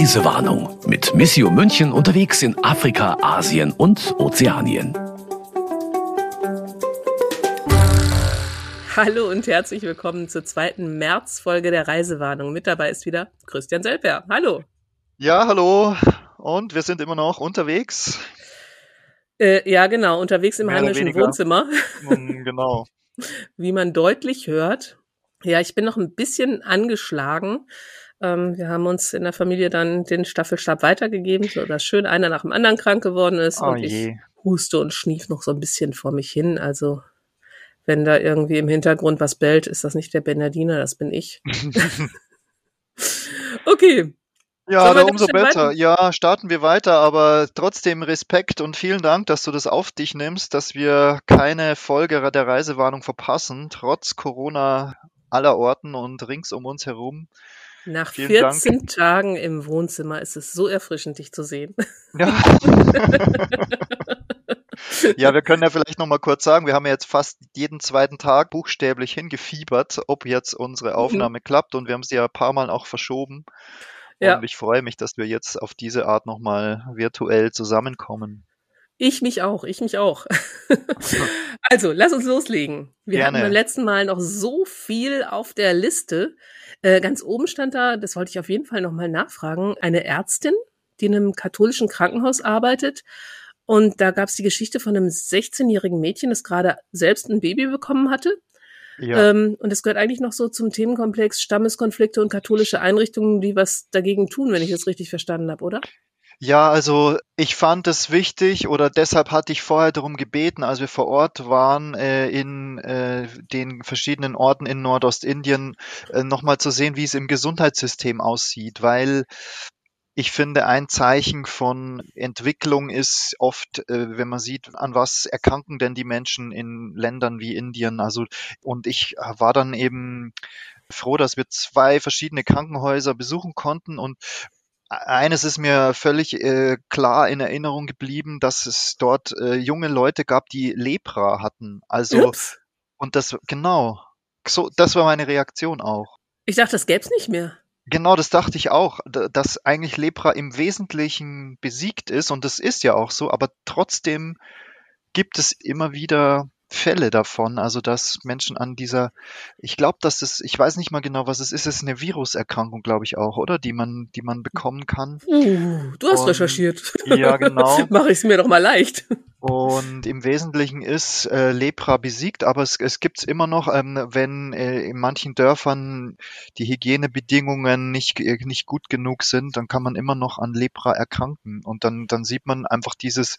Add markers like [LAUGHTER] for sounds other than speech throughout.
Reisewarnung mit Missio München unterwegs in Afrika, Asien und Ozeanien. Hallo und herzlich willkommen zur zweiten Märzfolge der Reisewarnung. Mit dabei ist wieder Christian Selper. Hallo. Ja, hallo. Und wir sind immer noch unterwegs. Äh, ja, genau, unterwegs im heimischen Wohnzimmer. Mm, genau. [LAUGHS] Wie man deutlich hört. Ja, ich bin noch ein bisschen angeschlagen. Ähm, wir haben uns in der Familie dann den Staffelstab weitergegeben, so dass schön einer nach dem anderen krank geworden ist. Oh und je. ich huste und schnief noch so ein bisschen vor mich hin. Also wenn da irgendwie im Hintergrund was bellt, ist das nicht der Bernardiner, das bin ich. [LAUGHS] okay. Ja, da umso besser. weiter? Ja, starten wir weiter, aber trotzdem Respekt und vielen Dank, dass du das auf dich nimmst, dass wir keine Folge der Reisewarnung verpassen, trotz Corona aller Orten und rings um uns herum. Nach Vielen 14 Tagen im Wohnzimmer ist es so erfrischend, dich zu sehen. Ja. Ja, wir können ja vielleicht noch mal kurz sagen, wir haben ja jetzt fast jeden zweiten Tag buchstäblich hingefiebert, ob jetzt unsere Aufnahme klappt und wir haben sie ja ein paar Mal auch verschoben. Ja. Und ich freue mich, dass wir jetzt auf diese Art noch mal virtuell zusammenkommen. Ich mich auch, ich mich auch. [LAUGHS] also, lass uns loslegen. Wir Gerne. hatten beim letzten Mal noch so viel auf der Liste. Äh, ganz oben stand da, das wollte ich auf jeden Fall nochmal nachfragen, eine Ärztin, die in einem katholischen Krankenhaus arbeitet. Und da gab es die Geschichte von einem 16-jährigen Mädchen, das gerade selbst ein Baby bekommen hatte. Ja. Ähm, und das gehört eigentlich noch so zum Themenkomplex Stammeskonflikte und katholische Einrichtungen, die was dagegen tun, wenn ich das richtig verstanden habe, oder? Ja, also ich fand es wichtig oder deshalb hatte ich vorher darum gebeten, als wir vor Ort waren, äh, in äh, den verschiedenen Orten in Nordostindien, äh, nochmal zu sehen, wie es im Gesundheitssystem aussieht, weil ich finde, ein Zeichen von Entwicklung ist oft, äh, wenn man sieht, an was erkranken denn die Menschen in Ländern wie Indien. Also, und ich war dann eben froh, dass wir zwei verschiedene Krankenhäuser besuchen konnten und eines ist mir völlig äh, klar in Erinnerung geblieben, dass es dort äh, junge Leute gab, die Lepra hatten. Also, Ups. und das, genau, so, das war meine Reaktion auch. Ich dachte, das gäb's nicht mehr. Genau, das dachte ich auch, dass eigentlich Lepra im Wesentlichen besiegt ist und das ist ja auch so, aber trotzdem gibt es immer wieder Fälle davon, also dass Menschen an dieser, ich glaube, dass es, ich weiß nicht mal genau, was es ist, es ist eine Viruserkrankung, glaube ich auch, oder? Die man, die man bekommen kann. Uh, du hast Und- recherchiert. Ja, genau. [LAUGHS] Mach ich es mir doch mal leicht. Und im Wesentlichen ist äh, Lepra besiegt, aber es, es gibt's immer noch, ähm, wenn äh, in manchen Dörfern die Hygienebedingungen nicht, äh, nicht gut genug sind, dann kann man immer noch an Lepra erkranken. Und dann, dann sieht man einfach dieses,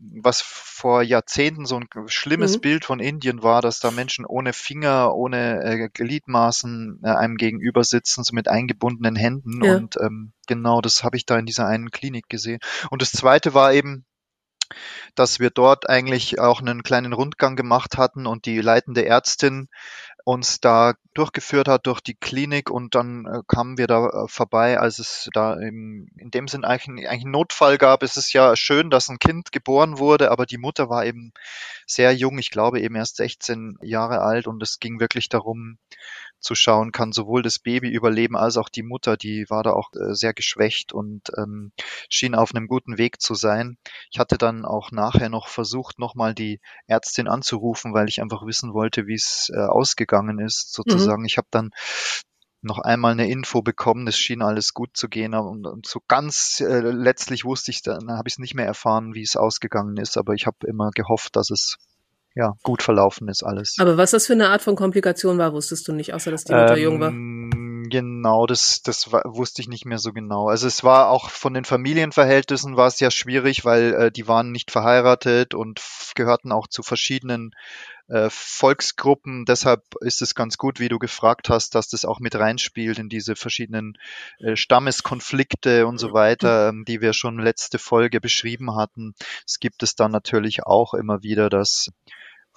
was vor Jahrzehnten so ein schlimmes Mhm. Bild von Indien war, dass da Menschen ohne Finger, ohne äh, Gliedmaßen äh, einem gegenüber sitzen, so mit eingebundenen Händen. Ja. Und ähm, genau das habe ich da in dieser einen Klinik gesehen. Und das zweite war eben, dass wir dort eigentlich auch einen kleinen Rundgang gemacht hatten und die leitende Ärztin uns da durchgeführt hat durch die Klinik und dann äh, kamen wir da äh, vorbei, als es da im, in dem Sinn eigentlich, eigentlich einen Notfall gab. Es ist ja schön, dass ein Kind geboren wurde, aber die Mutter war eben sehr jung, ich glaube eben erst 16 Jahre alt und es ging wirklich darum zu schauen, kann sowohl das Baby überleben als auch die Mutter, die war da auch äh, sehr geschwächt und ähm, schien auf einem guten Weg zu sein. Ich hatte dann auch nachher noch versucht, nochmal die Ärztin anzurufen, weil ich einfach wissen wollte, wie es äh, ausgegangen ist, sozusagen. Ich habe dann noch einmal eine Info bekommen, es schien alles gut zu gehen und, und so ganz äh, letztlich wusste ich, dann habe ich es nicht mehr erfahren, wie es ausgegangen ist, aber ich habe immer gehofft, dass es ja gut verlaufen ist alles. Aber was das für eine Art von Komplikation war, wusstest du nicht, außer dass die Mutter jung war. Genau, das, das wusste ich nicht mehr so genau. Also es war auch von den Familienverhältnissen war es ja schwierig, weil äh, die waren nicht verheiratet und gehörten auch zu verschiedenen äh, Volksgruppen. Deshalb ist es ganz gut, wie du gefragt hast, dass das auch mit reinspielt in diese verschiedenen äh, Stammeskonflikte und so weiter, ähm, die wir schon letzte Folge beschrieben hatten. Es gibt es dann natürlich auch immer wieder, dass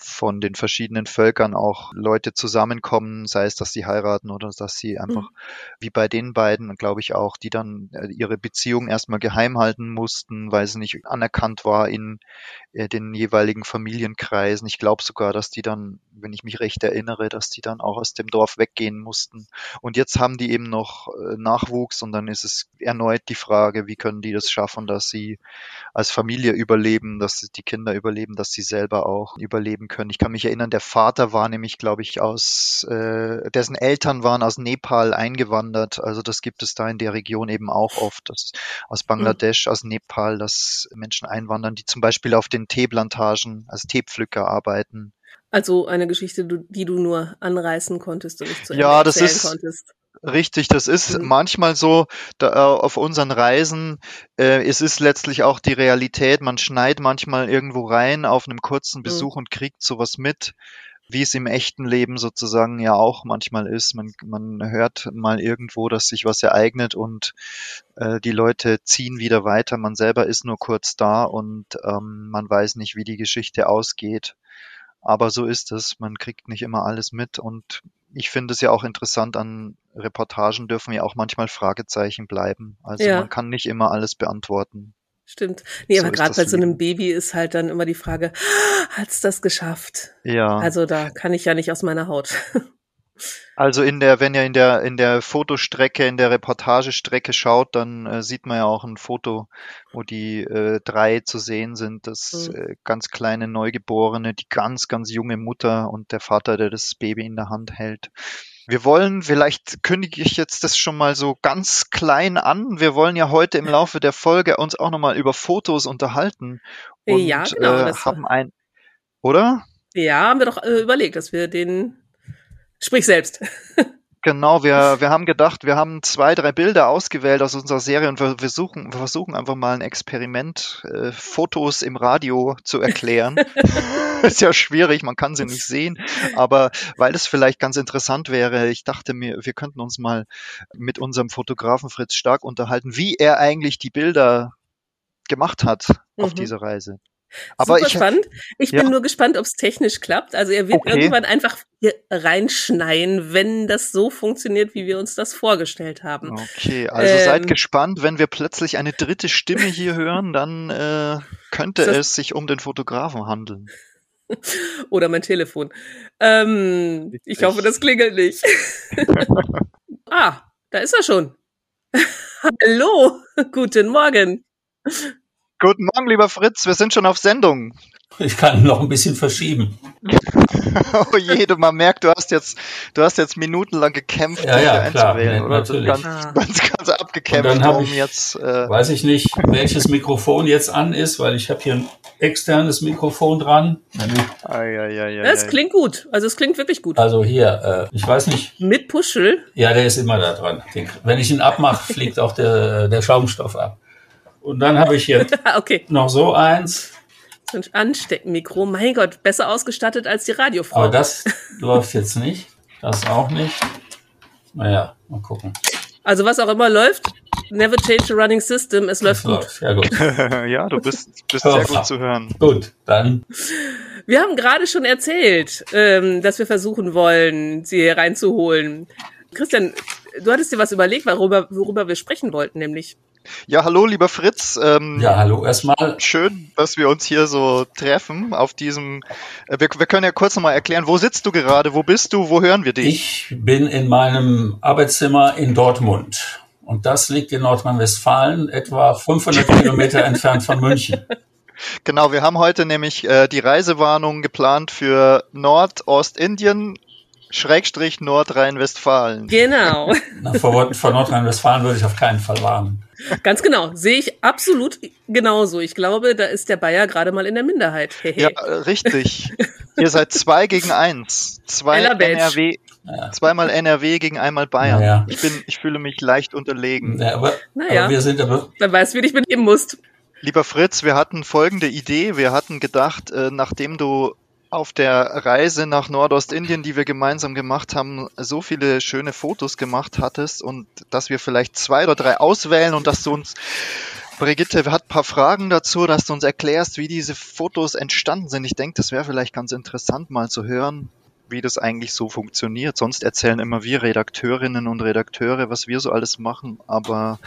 von den verschiedenen Völkern auch Leute zusammenkommen, sei es, dass sie heiraten oder dass sie einfach, mhm. wie bei den beiden, glaube ich auch, die dann äh, ihre Beziehung erstmal geheim halten mussten, weil sie nicht anerkannt war in den jeweiligen Familienkreisen. Ich glaube sogar, dass die dann, wenn ich mich recht erinnere, dass die dann auch aus dem Dorf weggehen mussten. Und jetzt haben die eben noch äh, Nachwuchs und dann ist es erneut die Frage, wie können die das schaffen, dass sie als Familie überleben, dass die Kinder überleben, dass sie selber auch überleben können. Ich kann mich erinnern, der Vater war nämlich, glaube ich, aus, äh, dessen Eltern waren aus Nepal eingewandert. Also das gibt es da in der Region eben auch oft, dass aus Bangladesch, aus Nepal, dass Menschen einwandern, die zum Beispiel auf den Teeplantagen als Teepflücker arbeiten. Also eine Geschichte, die du nur anreißen konntest und nicht zu Ende ja, das ist, konntest. Richtig, das ist mhm. manchmal so da, äh, auf unseren Reisen. Äh, es ist letztlich auch die Realität. Man schneit manchmal irgendwo rein auf einem kurzen mhm. Besuch mhm. und kriegt sowas mit, wie es im echten Leben sozusagen ja auch manchmal ist. Man, man hört mal irgendwo, dass sich was ereignet und äh, die Leute ziehen wieder weiter. Man selber ist nur kurz da und ähm, man weiß nicht, wie die Geschichte ausgeht. Aber so ist es. Man kriegt nicht immer alles mit und ich finde es ja auch interessant, an Reportagen dürfen ja auch manchmal Fragezeichen bleiben. Also ja. man kann nicht immer alles beantworten. Stimmt. Nee, so aber gerade bei so einem Baby ist halt dann immer die Frage, hat's das geschafft? Ja. Also da kann ich ja nicht aus meiner Haut. [LAUGHS] Also in der, wenn ihr in der in der Fotostrecke, in der Reportagestrecke schaut, dann äh, sieht man ja auch ein Foto, wo die äh, drei zu sehen sind. Das mhm. äh, ganz kleine Neugeborene, die ganz ganz junge Mutter und der Vater, der das Baby in der Hand hält. Wir wollen, vielleicht kündige ich jetzt das schon mal so ganz klein an. Wir wollen ja heute im Laufe der Folge uns auch nochmal über Fotos unterhalten und ja, genau, äh, haben ein, oder? Ja, haben wir doch äh, überlegt, dass wir den Sprich selbst. [LAUGHS] Genau, wir, wir haben gedacht, wir haben zwei, drei Bilder ausgewählt aus unserer Serie und wir, wir, suchen, wir versuchen einfach mal ein Experiment, äh, Fotos im Radio zu erklären. [LAUGHS] ist ja schwierig, man kann sie nicht sehen, aber weil es vielleicht ganz interessant wäre, ich dachte mir, wir könnten uns mal mit unserem Fotografen Fritz Stark unterhalten, wie er eigentlich die Bilder gemacht hat auf mhm. dieser Reise. Aber Super ich, spannend. Ich ja. bin nur gespannt, ob es technisch klappt. Also er wird okay. irgendwann einfach hier reinschneien, wenn das so funktioniert, wie wir uns das vorgestellt haben. Okay, also ähm, seid gespannt, wenn wir plötzlich eine dritte Stimme hier [LAUGHS] hören, dann äh, könnte es sich um den Fotografen handeln. [LAUGHS] Oder mein Telefon. Ähm, ich hoffe, das klingelt nicht. [LAUGHS] ah, da ist er schon. Hallo, guten Morgen. Guten Morgen, lieber Fritz, wir sind schon auf Sendung. Ich kann noch ein bisschen verschieben. [LAUGHS] oh je, du man merkt, du hast jetzt, du hast jetzt minutenlang gekämpft, ja, ja, einzuwählen, oder? Natürlich. Ganz, ah. ganz, ganz abgekämpft, Und dann um ich, jetzt. Äh weiß ich nicht, welches Mikrofon jetzt an ist, weil ich habe hier ein externes Mikrofon dran. Ai, das klingt gut. Also es klingt wirklich gut. Also hier, äh, ich weiß nicht. Mit Puschel? Ja, der ist immer da dran. wenn ich ihn abmache, fliegt auch der, der Schaumstoff ab. Und dann habe ich hier [LAUGHS] okay. noch so eins. So ein Ansteckmikro. Mein Gott, besser ausgestattet als die Radiofrau. Aber das läuft jetzt nicht. Das auch nicht. Naja, mal gucken. Also was auch immer läuft, never change the running system. Es läuft gut. Läuft. Ja, gut. [LAUGHS] ja, du bist, bist sehr gut zu hören. Gut, dann. Wir haben gerade schon erzählt, ähm, dass wir versuchen wollen, sie hier reinzuholen. Christian, du hattest dir was überlegt, worüber, worüber wir sprechen wollten, nämlich. Ja, hallo, lieber Fritz. Ähm, ja, hallo erstmal. Schön, dass wir uns hier so treffen auf diesem. Äh, wir, wir, können ja kurz nochmal erklären, wo sitzt du gerade? Wo bist du? Wo hören wir dich? Ich bin in meinem Arbeitszimmer in Dortmund. Und das liegt in Nordrhein-Westfalen, etwa 500 Kilometer [LAUGHS] entfernt von München. Genau, wir haben heute nämlich äh, die Reisewarnung geplant für Nordostindien, Schrägstrich Nordrhein-Westfalen. Genau. Na, vor, vor Nordrhein-Westfalen würde ich auf keinen Fall warnen. Ganz genau. Sehe ich absolut genauso. Ich glaube, da ist der Bayer gerade mal in der Minderheit. ja, richtig. Ihr seid zwei gegen eins. Zwei NRW, ja. zweimal NRW gegen einmal Bayern. Ja. Ich bin, ich fühle mich leicht unterlegen. Ja, aber, naja. aber wir sind aber. Dann weißt, wie du dich benehmen musst. Lieber Fritz, wir hatten folgende Idee. Wir hatten gedacht, äh, nachdem du auf der Reise nach Nordostindien, die wir gemeinsam gemacht haben, so viele schöne Fotos gemacht hattest und dass wir vielleicht zwei oder drei auswählen und dass du uns Brigitte hat ein paar Fragen dazu, dass du uns erklärst, wie diese Fotos entstanden sind. Ich denke, das wäre vielleicht ganz interessant mal zu hören, wie das eigentlich so funktioniert. Sonst erzählen immer wir Redakteurinnen und Redakteure, was wir so alles machen, aber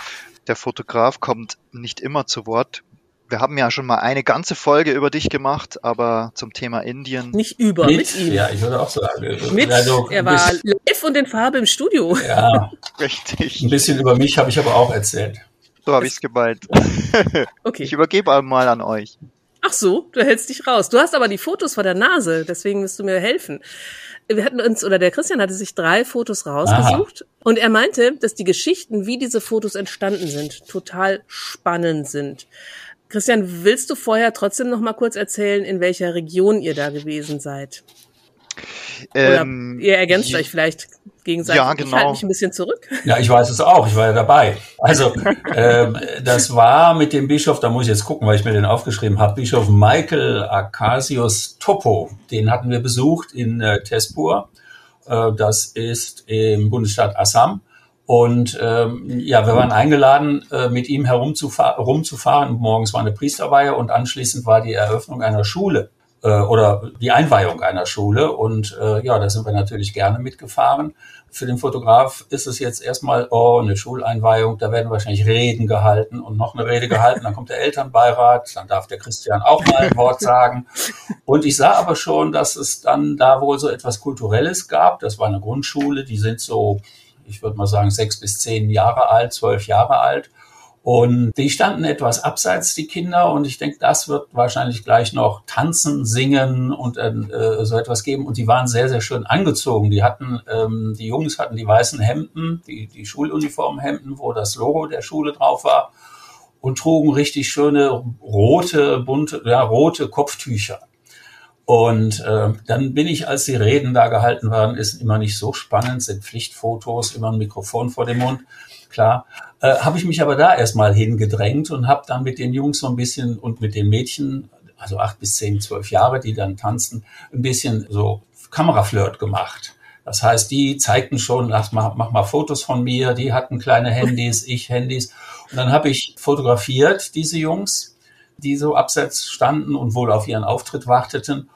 der Fotograf kommt nicht immer zu Wort. Wir haben ja schon mal eine ganze Folge über dich gemacht, aber zum Thema Indien. Nicht über, mit, mit ihm. Ja, ich würde auch sagen. Mit, also, er war live und in Farbe im Studio. Ja, [LAUGHS] richtig. Ein bisschen über mich habe ich aber auch erzählt. So habe ich es gemeint. [LAUGHS] Okay. Ich übergebe mal an euch. Ach so, du hältst dich raus. Du hast aber die Fotos vor der Nase, deswegen musst du mir helfen. Wir hatten uns, oder der Christian hatte sich drei Fotos rausgesucht Aha. und er meinte, dass die Geschichten, wie diese Fotos entstanden sind, total spannend sind. Christian, willst du vorher trotzdem noch mal kurz erzählen, in welcher Region ihr da gewesen seid? Oder ähm, ihr ergänzt euch vielleicht gegenseitig. Ja, genau. Ich halte mich ein bisschen zurück. Ja, ich weiß es auch. Ich war ja dabei. Also [LAUGHS] ähm, das war mit dem Bischof, da muss ich jetzt gucken, weil ich mir den aufgeschrieben habe, Bischof Michael Akasius Topo. Den hatten wir besucht in äh, Tespur. Äh, das ist im Bundesstaat Assam. Und ähm, ja, wir waren eingeladen, äh, mit ihm herumzufahren, rumzufahren. Morgens war eine Priesterweihe und anschließend war die Eröffnung einer Schule äh, oder die Einweihung einer Schule. Und äh, ja, da sind wir natürlich gerne mitgefahren. Für den Fotograf ist es jetzt erstmal, oh, eine Schuleinweihung, da werden wahrscheinlich Reden gehalten und noch eine Rede gehalten. Dann kommt der Elternbeirat, dann darf der Christian auch mal ein Wort sagen. Und ich sah aber schon, dass es dann da wohl so etwas Kulturelles gab. Das war eine Grundschule, die sind so ich würde mal sagen, sechs bis zehn Jahre alt, zwölf Jahre alt. Und die standen etwas abseits, die Kinder. Und ich denke, das wird wahrscheinlich gleich noch tanzen, singen und äh, so etwas geben. Und die waren sehr, sehr schön angezogen. Die hatten, ähm, die Jungs hatten die weißen Hemden, die, die Schuluniformhemden, wo das Logo der Schule drauf war. Und trugen richtig schöne rote, bunte, ja, rote Kopftücher. Und äh, dann bin ich, als die Reden da gehalten waren, ist immer nicht so spannend, sind Pflichtfotos, immer ein Mikrofon vor dem Mund, klar. Äh, habe ich mich aber da erstmal hingedrängt und habe dann mit den Jungs so ein bisschen und mit den Mädchen, also acht bis zehn, zwölf Jahre, die dann tanzen, ein bisschen so Kameraflirt gemacht. Das heißt, die zeigten schon, ach, mach, mach mal Fotos von mir, die hatten kleine Handys, ich Handys. Und dann habe ich fotografiert, diese Jungs, die so abseits standen und wohl auf ihren Auftritt warteten.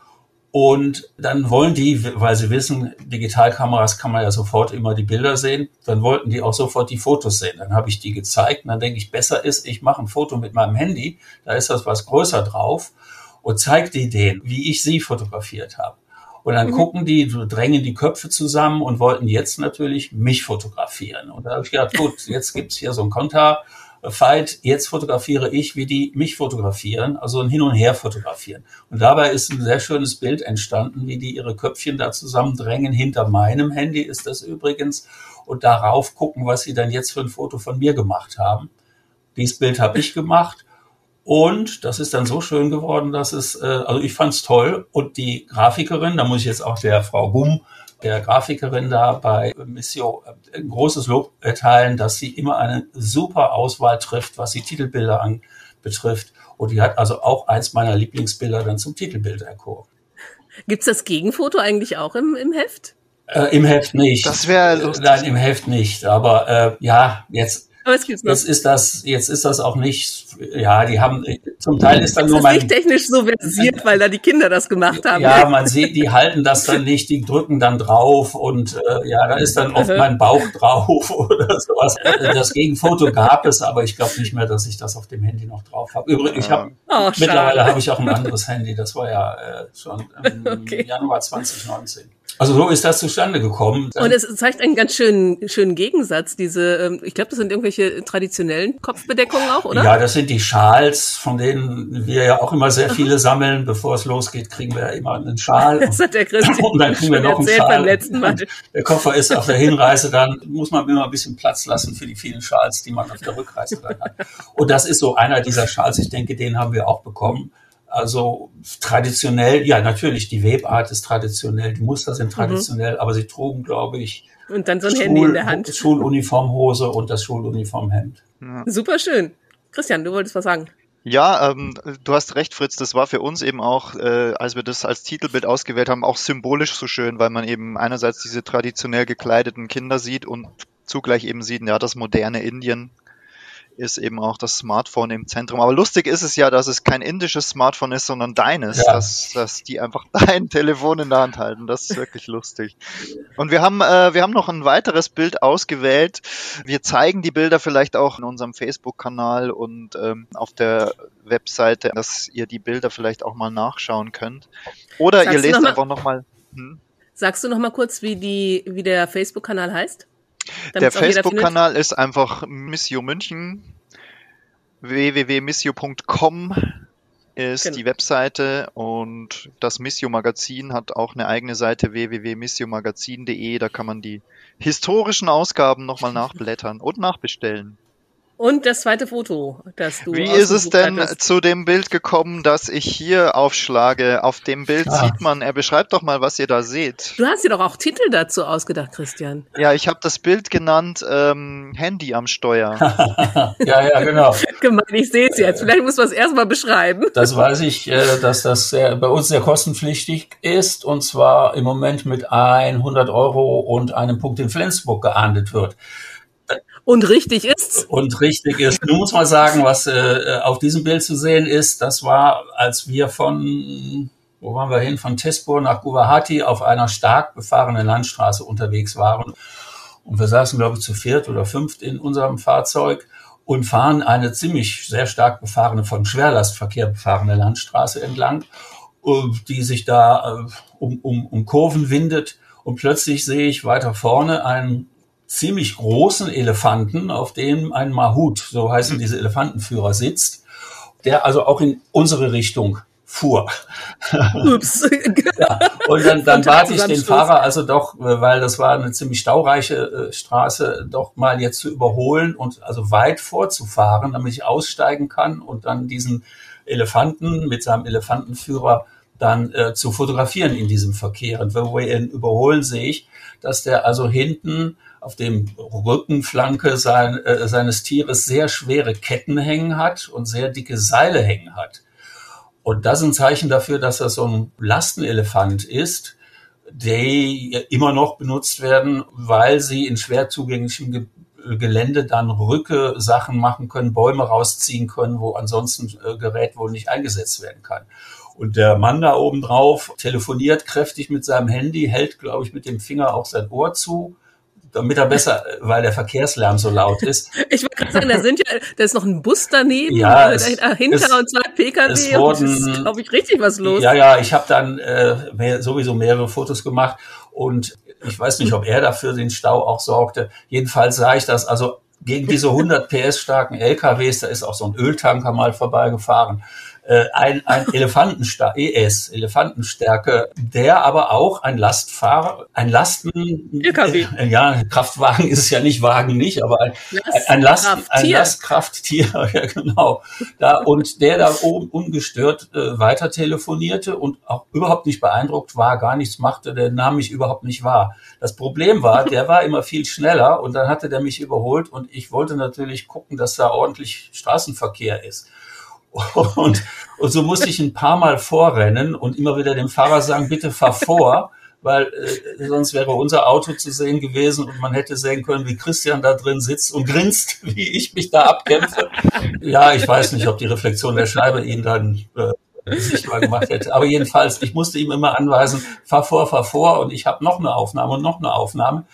Und dann wollen die, weil sie wissen, Digitalkameras kann man ja sofort immer die Bilder sehen, dann wollten die auch sofort die Fotos sehen. Dann habe ich die gezeigt und dann denke ich, besser ist, ich mache ein Foto mit meinem Handy, da ist das was größer drauf und zeige die denen, wie ich sie fotografiert habe. Und dann mhm. gucken die, drängen die Köpfe zusammen und wollten jetzt natürlich mich fotografieren. Und da habe ich gedacht, gut, jetzt gibt's hier so ein Konter Fight, jetzt fotografiere ich, wie die mich fotografieren, also ein Hin und Her fotografieren. Und dabei ist ein sehr schönes Bild entstanden, wie die ihre Köpfchen da zusammendrängen. Hinter meinem Handy ist das übrigens. Und darauf gucken, was sie dann jetzt für ein Foto von mir gemacht haben. Dieses Bild habe ich gemacht. Und das ist dann so schön geworden, dass es, äh, also ich fand es toll. Und die Grafikerin, da muss ich jetzt auch der Frau Gumm der Grafikerin da bei Missio äh, ein großes Lob erteilen, dass sie immer eine super Auswahl trifft, was die Titelbilder an, betrifft. Und die hat also auch eins meiner Lieblingsbilder dann zum Titelbild erkoren. Gibt's das Gegenfoto eigentlich auch im, im Heft? Äh, Im Heft nicht. Das wäre Nein, im Heft nicht. Aber äh, ja, jetzt es gibt's noch. Jetzt ist das, jetzt ist das auch nicht, ja, die haben, zum Teil ist dann ist nur mein. nicht technisch so versiert, weil da die Kinder das gemacht haben. Ja, man sieht, die halten das dann nicht, die drücken dann drauf und äh, ja, da ist dann oft mein Bauch drauf [LAUGHS] oder sowas. Das Gegenfoto gab es, aber ich glaube nicht mehr, dass ich das auf dem Handy noch drauf habe. Übrigens, ich habe oh, mittlerweile habe ich auch ein anderes Handy, das war ja äh, schon im [LAUGHS] okay. Januar 2019. Also so ist das zustande gekommen. Und es zeigt einen ganz schönen, schönen Gegensatz, diese, ähm, ich glaube, das sind irgendwelche traditionellen Kopfbedeckungen auch, oder? Ja, das sind die Schals, von denen wir ja auch immer sehr viele sammeln. Bevor es losgeht, kriegen wir ja immer einen Schal. Das hat der Christian und dann kriegen wir noch einen Schal. Beim letzten Mal. Der Koffer ist auf der Hinreise, dann muss man immer ein bisschen Platz lassen für die vielen Schals, die man auf der Rückreise dann hat. Und das ist so einer dieser Schals, ich denke, den haben wir auch bekommen. Also traditionell, ja natürlich, die Webart ist traditionell, die Muster sind mhm. traditionell, mhm. aber sie trugen, glaube ich, und dann so ein Schul Handy in der Hand. [LAUGHS] Schuluniformhose und das Schuluniformhemd. Ja. Super schön. Christian, du wolltest was sagen. Ja, ähm, du hast recht, Fritz. Das war für uns eben auch, äh, als wir das als Titelbild ausgewählt haben, auch symbolisch so schön, weil man eben einerseits diese traditionell gekleideten Kinder sieht und zugleich eben sieht, ja, das moderne Indien ist eben auch das Smartphone im Zentrum. Aber lustig ist es ja, dass es kein indisches Smartphone ist, sondern deines, Ja. dass, dass die einfach [LAUGHS] dein Telefon in der Hand halten. Das ist wirklich lustig. Und wir haben, äh, wir haben noch ein weiteres Bild ausgewählt. Wir zeigen die Bilder vielleicht auch in unserem Facebook-Kanal und ähm, auf der Webseite, dass ihr die Bilder vielleicht auch mal nachschauen könnt. Oder Sagst ihr lest noch mal- einfach nochmal. Hm? Sagst du noch mal kurz, wie die, wie der Facebook-Kanal heißt? Der Damit's? Facebook-Kanal ist einfach Missio München. www.missio.com ist Genau. die Webseite und das Missio Magazin hat auch eine eigene Seite www.missiomagazin.de. Da kann man die historischen Ausgaben nochmal [LAUGHS] nachblättern und nachbestellen. Und das zweite Foto, das du Wie ist es denn hattest. zu dem Bild gekommen, das ich hier aufschlage? Auf dem Bild Ah. sieht man, er beschreibt doch mal, was ihr da seht. Du hast dir doch auch Titel dazu ausgedacht, Christian. Ja, ich habe das Bild genannt ähm, Handy am Steuer. [LAUGHS] ja, ja, genau. Gemein, ich sehe es jetzt. Vielleicht muss man es erstmal beschreiben. Das weiß ich, äh, dass das sehr, bei uns sehr kostenpflichtig ist und zwar im Moment mit 100 Euro und einem Punkt in Flensburg geahndet wird. Und richtig ist's. Und richtig ist, nun muss man sagen, was äh, auf diesem Bild zu sehen ist, das war, als wir von, wo waren wir hin, von Tespur nach Guwahati auf einer stark befahrenen Landstraße unterwegs waren. Und wir saßen, glaube ich, zu viert oder fünft in unserem Fahrzeug und fahren eine ziemlich sehr stark befahrene, von Schwerlastverkehr befahrene Landstraße entlang, äh, die sich da äh, um, um, um Kurven windet. Und plötzlich sehe ich weiter vorne einen ziemlich großen Elefanten, auf dem ein Mahut, so heißen diese Elefantenführer, sitzt, der also auch in unsere Richtung fuhr. [LAUGHS] Ups. [LAUGHS] Und dann, dann [LAUGHS] bat ich den. Fahrer also doch, äh, weil das war eine ziemlich staureiche äh, Straße, doch mal jetzt zu überholen und also weit vorzufahren, damit ich aussteigen kann und dann diesen Elefanten mit seinem Elefantenführer dann äh, zu fotografieren in diesem Verkehr. Und wenn wir ihn überholen, sehe ich, dass der also hinten auf dem Rückenflanke sein, äh, seines Tieres sehr schwere Ketten hängen hat und sehr dicke Seile hängen hat. Und das ist ein Zeichen dafür, dass das so ein Lastenelefant ist, die immer noch benutzt werden, weil sie in schwer zugänglichem Ge Gelände dann Rücke Sachen machen können, Bäume rausziehen können, wo ansonsten äh, Gerät wohl nicht eingesetzt werden kann. Und der Mann da oben drauf telefoniert kräftig mit seinem Handy, hält, glaube ich, mit dem Finger auch sein Ohr zu, damit er besser, weil der Verkehrslärm so laut ist. [LAUGHS] Ich wollte gerade sagen, da sind ja, da ist noch ein Bus daneben, Ja, äh, es- dahinter es- und zwei PKW. es und wurden- ist, glaube ich, richtig was los. Ja, ja, ich habe dann äh, mehr, sowieso mehrere Fotos gemacht und ich weiß nicht, ob er dafür den Stau auch sorgte. Jedenfalls sah ich das, also gegen diese 100 PS starken LKWs, da ist auch so ein Öltanker mal vorbeigefahren, äh, ein, ein Elefantensta ES, Elefantenstärke, der aber auch ein Lastfahrer, ein Lasten, LKW. Äh, [LAUGHS] ja, Kraftwagen ist es ja nicht, Wagen nicht, aber ein, ein, ein, Last, ein Lastkrafttier. Lastkrafttier, [LAUGHS] ja genau. Da, und der da oben ungestört äh, weiter telefonierte und auch überhaupt nicht beeindruckt war, gar nichts machte, der nahm mich überhaupt nicht wahr. Das Problem war, der war immer viel schneller und dann hatte der mich überholt und ich wollte natürlich gucken, dass da ordentlich Straßenverkehr ist. Und, und so musste ich ein paar Mal vorrennen und immer wieder dem Fahrer sagen, bitte fahr vor, weil äh, sonst wäre unser Auto zu sehen gewesen und man hätte sehen können, wie Christian da drin sitzt und grinst, [LAUGHS] wie ich mich da abkämpfe. Ja, ich weiß nicht, ob die Reflexion der Scheibe ihn dann äh, sichtbar gemacht hätte. Aber jedenfalls, ich musste ihm immer anweisen, fahr vor, fahr vor und ich habe noch eine Aufnahme und noch eine Aufnahme.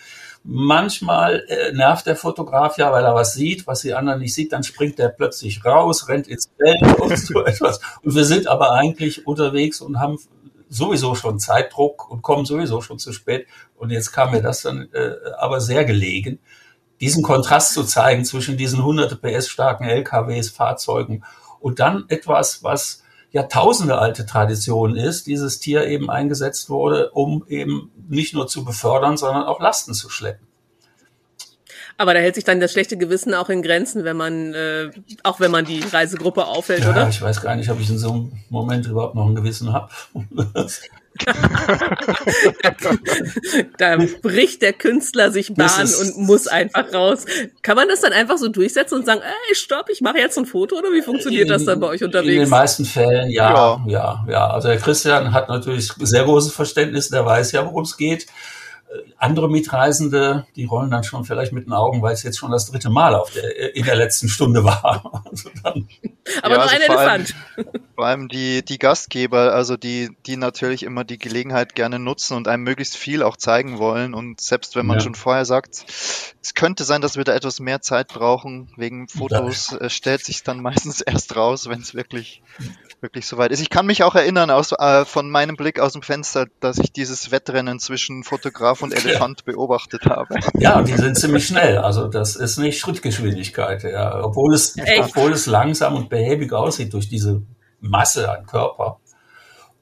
Manchmal äh, nervt der Fotograf ja, weil er was sieht, was die anderen nicht sieht, dann springt er plötzlich raus, rennt ins Feld und [LAUGHS] so etwas. Und wir sind aber eigentlich unterwegs und haben sowieso schon Zeitdruck und kommen sowieso schon zu spät. Und jetzt kam mir das dann äh, aber sehr gelegen, diesen Kontrast zu zeigen zwischen diesen hunderte PS starken LKWs, Fahrzeugen und dann etwas, was Jahrtausende alte Tradition ist, dieses Tier eben eingesetzt wurde, um eben nicht nur zu befördern, sondern auch Lasten zu schleppen. Aber da hält sich dann das schlechte Gewissen auch in Grenzen, wenn man, äh, auch wenn man die Reisegruppe aufhält, Ja, oder? ich weiß gar nicht, ob ich in so einem Moment überhaupt noch ein Gewissen habe. [LAUGHS] Da bricht der Künstler sich Bahn und muss einfach raus. Kann man das dann einfach so durchsetzen und sagen, ey, stopp, ich mache jetzt ein Foto oder wie funktioniert das dann bei euch In den unterwegs? meisten Fällen ja, Ja. ja, ja. Also der Christian hat natürlich sehr großes Verständnis, der weiß ja, worum es geht. Andere Mitreisende, die rollen dann schon vielleicht mit den Augen, weil es jetzt schon das dritte Mal auf der, in der letzten Stunde war. [LAUGHS] Also Aber ja, nur also ein Elefant. Allem, vor allem die, die Gastgeber, also die, die natürlich immer die Gelegenheit gerne nutzen und einem möglichst viel auch zeigen wollen. Und selbst wenn man ja. schon vorher sagt, es könnte sein, dass wir da etwas mehr Zeit brauchen wegen Fotos, äh, stellt sich dann meistens [LAUGHS] erst raus, wenn es wirklich wirklich soweit ist. Ich kann mich auch erinnern aus, äh, von meinem Blick aus dem Fenster, dass ich dieses Wettrennen zwischen Fotograf und Elefant ja. beobachtet habe. Ja, die sind ziemlich schnell. Also das ist nicht Schrittgeschwindigkeit, ja. Obwohl es, obwohl es langsam und behäbig aussieht durch diese Masse an Körper.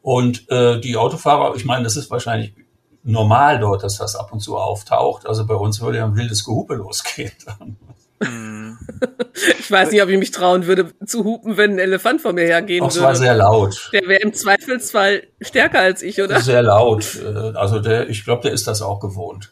Und äh, die Autofahrer, ich meine, das ist wahrscheinlich normal dort, dass das ab und zu auftaucht. Also bei uns würde ja ein wildes Gehupe losgehen. [LAUGHS] Ich weiß nicht, ob ich mich trauen würde zu hupen, wenn ein Elefant vor mir hergehen Auch würde. Das war sehr laut. Der wäre im Zweifelsfall stärker als ich, oder? Sehr laut. Äh, also der, ich glaube, der ist das auch gewohnt.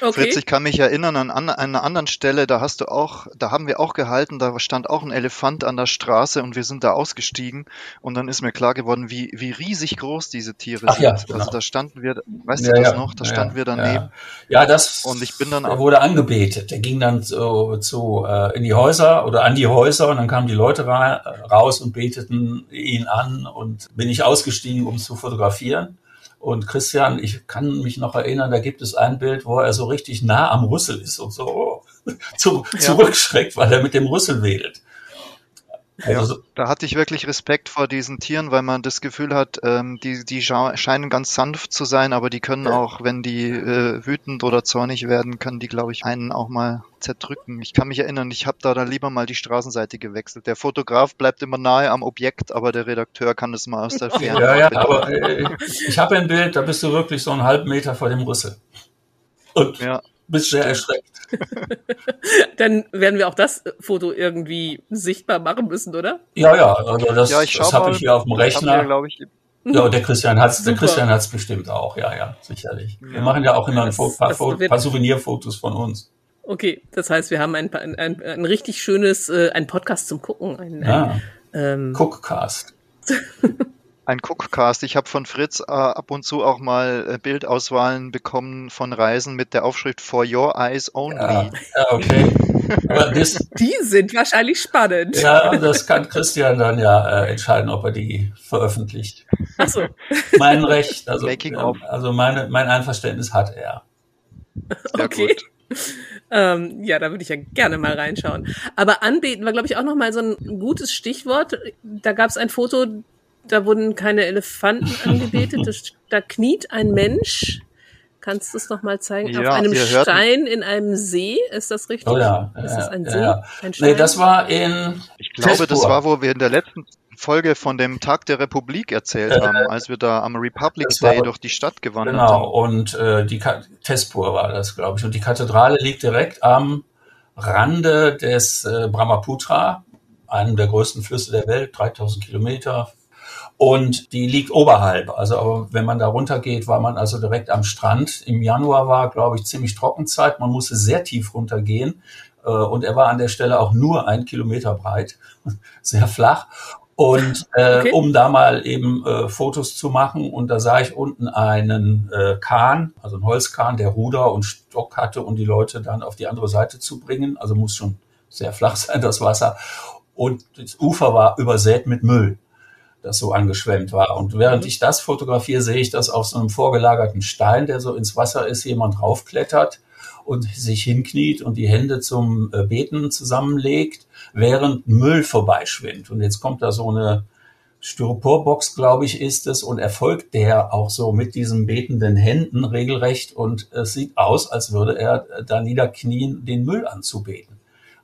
Okay. Fritz, ich kann mich erinnern an, an einer anderen Stelle, da hast du auch, da haben wir auch gehalten, da stand auch ein Elefant an der Straße und wir sind da ausgestiegen und dann ist mir klar geworden, wie, wie riesig groß diese Tiere Ach, sind. Ja, genau. Also da standen wir, weißt ja, du das ja, noch? Da standen wir daneben. Ja, das und ich bin dann auch, wurde angebetet. Der ging dann zu, zu äh, in die Häuser oder an die Häuser und dann kamen die Leute ra raus und beteten ihn an und bin ich ausgestiegen, um zu fotografieren. Und Christian, ich kann mich noch erinnern, da gibt es ein Bild, wo er so richtig nah am Rüssel ist und so [LAUGHS] zu, ja. zurückschreckt, weil er mit dem Rüssel wedelt. Also, ja, da hatte ich wirklich Respekt vor diesen Tieren, weil man das Gefühl hat, ähm, die, die scheinen ganz sanft zu sein, aber die können auch, wenn die äh, wütend oder zornig werden, können die, glaube ich, einen auch mal zerdrücken. Ich kann mich erinnern, ich habe da dann lieber mal die Straßenseite gewechselt. Der Fotograf bleibt immer nahe am Objekt, aber der Redakteur kann das mal aus der [LAUGHS] Ferne. Ja, ja, aber äh, ich habe ein Bild, da bist du wirklich so einen halben Meter vor dem Rüssel. Und ja bist sehr erschreckt. [LAUGHS] Dann werden wir auch das Foto irgendwie sichtbar machen müssen, oder? Ja, ja, also das, ja, das habe ich hier auf dem Rechner. Wir, ich, ja, der Christian hat's, der Christian hat's bestimmt auch, ja, ja, sicherlich. Ja. Wir machen ja auch immer ein das, paar, paar Souvenirfotos von uns. Okay, das heißt, wir haben ein, ein, ein, ein richtig schönes, äh, ein Podcast zum Gucken. Ein, ja. ein, ähm, Cookcast. [LAUGHS] ein Cookcast. Ich habe von Fritz äh, ab und zu auch mal äh, Bildauswahlen bekommen von Reisen mit der Aufschrift For Your Eyes Only. Ja, ja okay. [LAUGHS] Das, die sind wahrscheinlich spannend. Ja, das kann Christian dann ja äh, entscheiden, ob er die veröffentlicht. Ach so. Mein Recht, also, Making ähm, also meine, mein Einverständnis hat er. Sehr okay. Ähm, ja, da würde ich ja gerne mal reinschauen. Aber anbeten war, glaube ich, auch noch mal so ein gutes Stichwort. Da gab es ein Foto, da wurden keine Elefanten [LAUGHS] angebetet. Das, da kniet ein Mensch. Kannst du es noch mal zeigen? Ja, Auf einem Stein in einem See, ist das richtig? Oh ja. Ist das ein ja, See? Ja. Ein Stein? Nee, das war in. Ich glaube, Festburg. das war, wo wir in der letzten Folge von dem Tag der Republik erzählt äh, haben, als wir da am Republic Day durch die Stadt gewandert genau, haben. Genau, und äh, die Tespur war das, glaube ich. Und die Kathedrale liegt direkt am Rande des äh, Brahmaputra, einem der größten Flüsse der Welt, 3000 Kilometer, und die liegt oberhalb. Also wenn man da runter geht, war man also direkt am Strand. Im Januar war, glaube ich, ziemlich Trockenzeit. Man musste sehr tief runtergehen äh, und er war an der Stelle auch nur ein Kilometer breit, [LAUGHS] sehr flach. Und äh, okay. um da mal eben äh, Fotos zu machen, und da sah ich unten einen äh, Kahn, also ein Holzkahn, der Ruder und Stock hatte, um die Leute dann auf die andere Seite zu bringen. Also muss schon sehr flach [LAUGHS] sein, das Wasser. Und das Ufer war übersät mit Müll das so angeschwemmt war. Und während mhm. ich das fotografiere, sehe ich, dass auf so einem vorgelagerten Stein, der so ins Wasser ist, jemand draufklettert und sich hinkniet und die Hände zum äh, Beten zusammenlegt, während Müll vorbeischwimmt. Und jetzt kommt da so eine Styroporbox, glaube ich, ist es, und erfolgt der auch so mit diesen betenden Händen regelrecht und es sieht aus, als würde er da niederknien, den Müll anzubeten.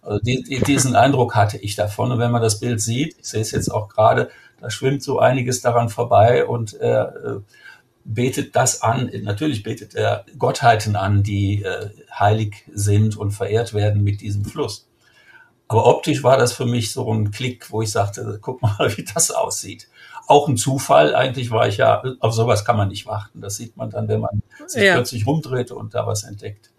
Also die, die, diesen Eindruck hatte ich davon. Und wenn man das Bild sieht, ich sehe es jetzt auch gerade, da schwimmt so einiges daran vorbei und er äh, betet das an. Natürlich betet er Gottheiten an, die äh, heilig sind und verehrt werden mit diesem Fluss. Aber optisch war das für mich so ein Klick, wo ich sagte, guck mal, [LAUGHS] wie das aussieht. Auch ein Zufall. Eigentlich war ich ja, auf sowas kann man nicht warten. Das sieht man dann, wenn man sich ja. plötzlich rumdreht und da was entdeckt.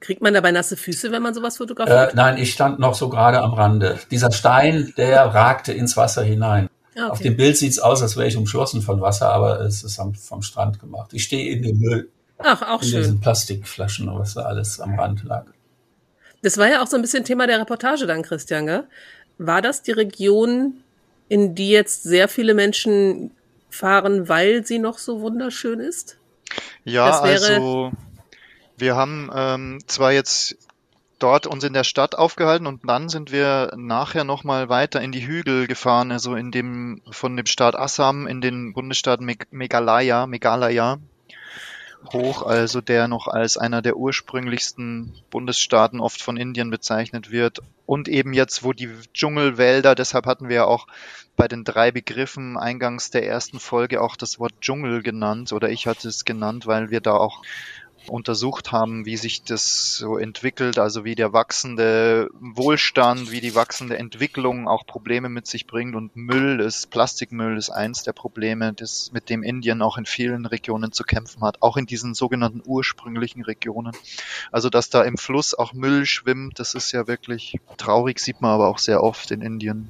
Kriegt man dabei nasse Füße, wenn man sowas fotografiert? Äh, nein, ich stand noch so gerade am Rande. Dieser Stein, der ragte ins Wasser hinein. Okay. Auf dem Bild sieht es aus, als wäre ich umschlossen von Wasser, aber es ist vom Strand gemacht. Ich stehe in dem Müll. Ach, auch in schön. diesen Plastikflaschen, was da alles am Rand lag. Das war ja auch so ein bisschen Thema der Reportage dann, Christian, gell? War das die Region, in die jetzt sehr viele Menschen fahren, weil sie noch so wunderschön ist? Ja, Das wäre- also wir haben ähm, zwar jetzt dort uns in der Stadt aufgehalten und dann sind wir nachher nochmal weiter in die Hügel gefahren, also in dem von dem Staat Assam in den Bundesstaat Meg Meghalaya, Meghalaya hoch, also der noch als einer der ursprünglichsten Bundesstaaten oft von Indien bezeichnet wird. Und eben jetzt, wo die Dschungelwälder, deshalb hatten wir ja auch bei den drei Begriffen eingangs der ersten Folge auch das Wort Dschungel genannt oder ich hatte es genannt, weil wir da auch untersucht haben, wie sich das so entwickelt, also wie der wachsende Wohlstand, wie die wachsende Entwicklung auch Probleme mit sich bringt und Müll ist, Plastikmüll ist eins der Probleme, das, mit dem Indien auch in vielen Regionen zu kämpfen hat, auch in diesen sogenannten ursprünglichen Regionen. Also, dass da im Fluss auch Müll schwimmt, das ist ja wirklich traurig, sieht man aber auch sehr oft in Indien.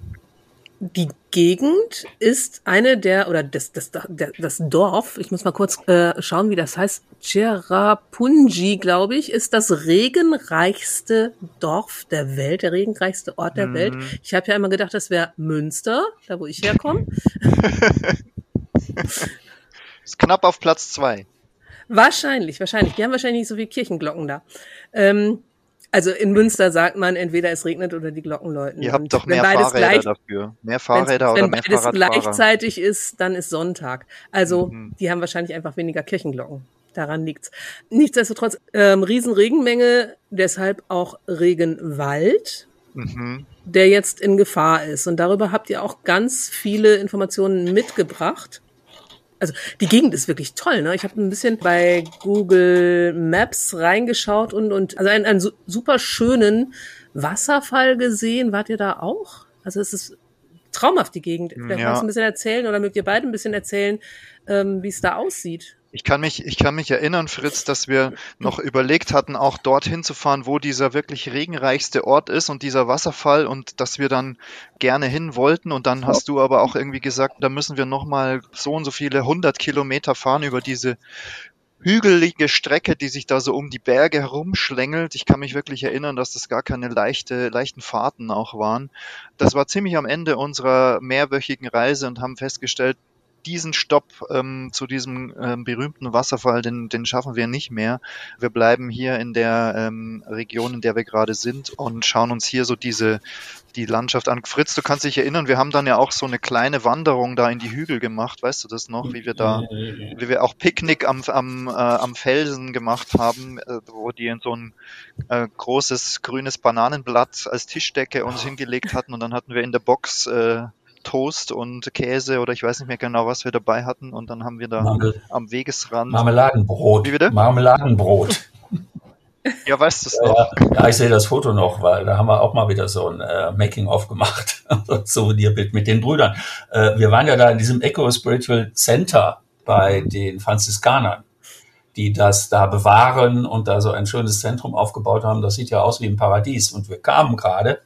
Die Gegend ist eine der, oder das, das, das Dorf, ich muss mal kurz äh, schauen, wie das heißt, Cherrapunji, glaube ich, ist das regenreichste Dorf der Welt, der regenreichste Ort der Mhm. Welt. Ich habe ja immer gedacht, das wäre Münster, da wo ich herkomme. [LAUGHS] Ist knapp auf Platz zwei. Wahrscheinlich, wahrscheinlich. Die haben wahrscheinlich nicht so viele Kirchenglocken da. Ähm, also in Münster sagt man, entweder es regnet oder die Glocken läuten. Ihr habt doch wenn mehr beides Fahrräder gleich, dafür. Mehr Fahrräder oder wenn mehr beides Fahrradfahrer. gleichzeitig ist, dann ist Sonntag. Also Mhm. die haben wahrscheinlich einfach weniger Kirchenglocken. Daran liegt's. Nichtsdestotrotz ähm, Riesenregenmenge, deshalb auch Regenwald, Mhm. der jetzt in Gefahr ist. Und darüber habt ihr auch ganz viele Informationen mitgebracht. Also die Gegend ist wirklich toll. Ne? Ich habe ein bisschen bei Google Maps reingeschaut und, und also einen, einen su- super schönen Wasserfall gesehen. Wart ihr da auch? Also es ist traumhaft, die Gegend. Vielleicht Ja. magst du ein bisschen erzählen oder mögt ihr beide ein bisschen erzählen, ähm, wie es da aussieht. Ich kann mich, ich kann mich erinnern, Fritz, dass wir noch überlegt hatten, auch dorthin zu fahren, wo dieser wirklich regenreichste Ort ist und dieser Wasserfall und dass wir dann gerne hin wollten. Und dann hast du aber auch irgendwie gesagt, da müssen wir nochmal so und so viele hundert Kilometer fahren über diese hügelige Strecke, die sich da so um die Berge herumschlängelt. Ich kann mich wirklich erinnern, dass das gar keine leichte, leichten Fahrten auch waren. Das war ziemlich am Ende unserer mehrwöchigen Reise und haben festgestellt, diesen Stopp ähm, zu diesem ähm, berühmten Wasserfall, den, den schaffen wir nicht mehr. Wir bleiben hier in der ähm, Region, in der wir gerade sind und schauen uns hier so diese die Landschaft an. Fritz, du kannst dich erinnern, wir haben dann ja auch so eine kleine Wanderung da in die Hügel gemacht, weißt du das noch, wie wir da, wie wir auch Picknick am, am, äh, am Felsen gemacht haben, äh, wo die in so ein äh, großes grünes Bananenblatt als Tischdecke uns hingelegt hatten und dann hatten wir in der Box äh, Toast und Käse oder ich weiß nicht mehr genau, was wir dabei hatten und dann haben wir da Marmel am Wegesrand. Marmeladenbrot. Wie bitte? Marmeladenbrot. [LAUGHS] Ja, weißt du es Ja, noch? ja, ich sehe das Foto noch, weil da haben wir auch mal wieder so ein äh, Making-of gemacht, [LAUGHS] so ein Souvenirbild mit den Brüdern. Äh, wir waren ja da in diesem Eco Spiritual Center bei den Franziskanern, die das da bewahren und da so ein schönes Zentrum aufgebaut haben. Das sieht ja aus wie ein Paradies. Und wir kamen gerade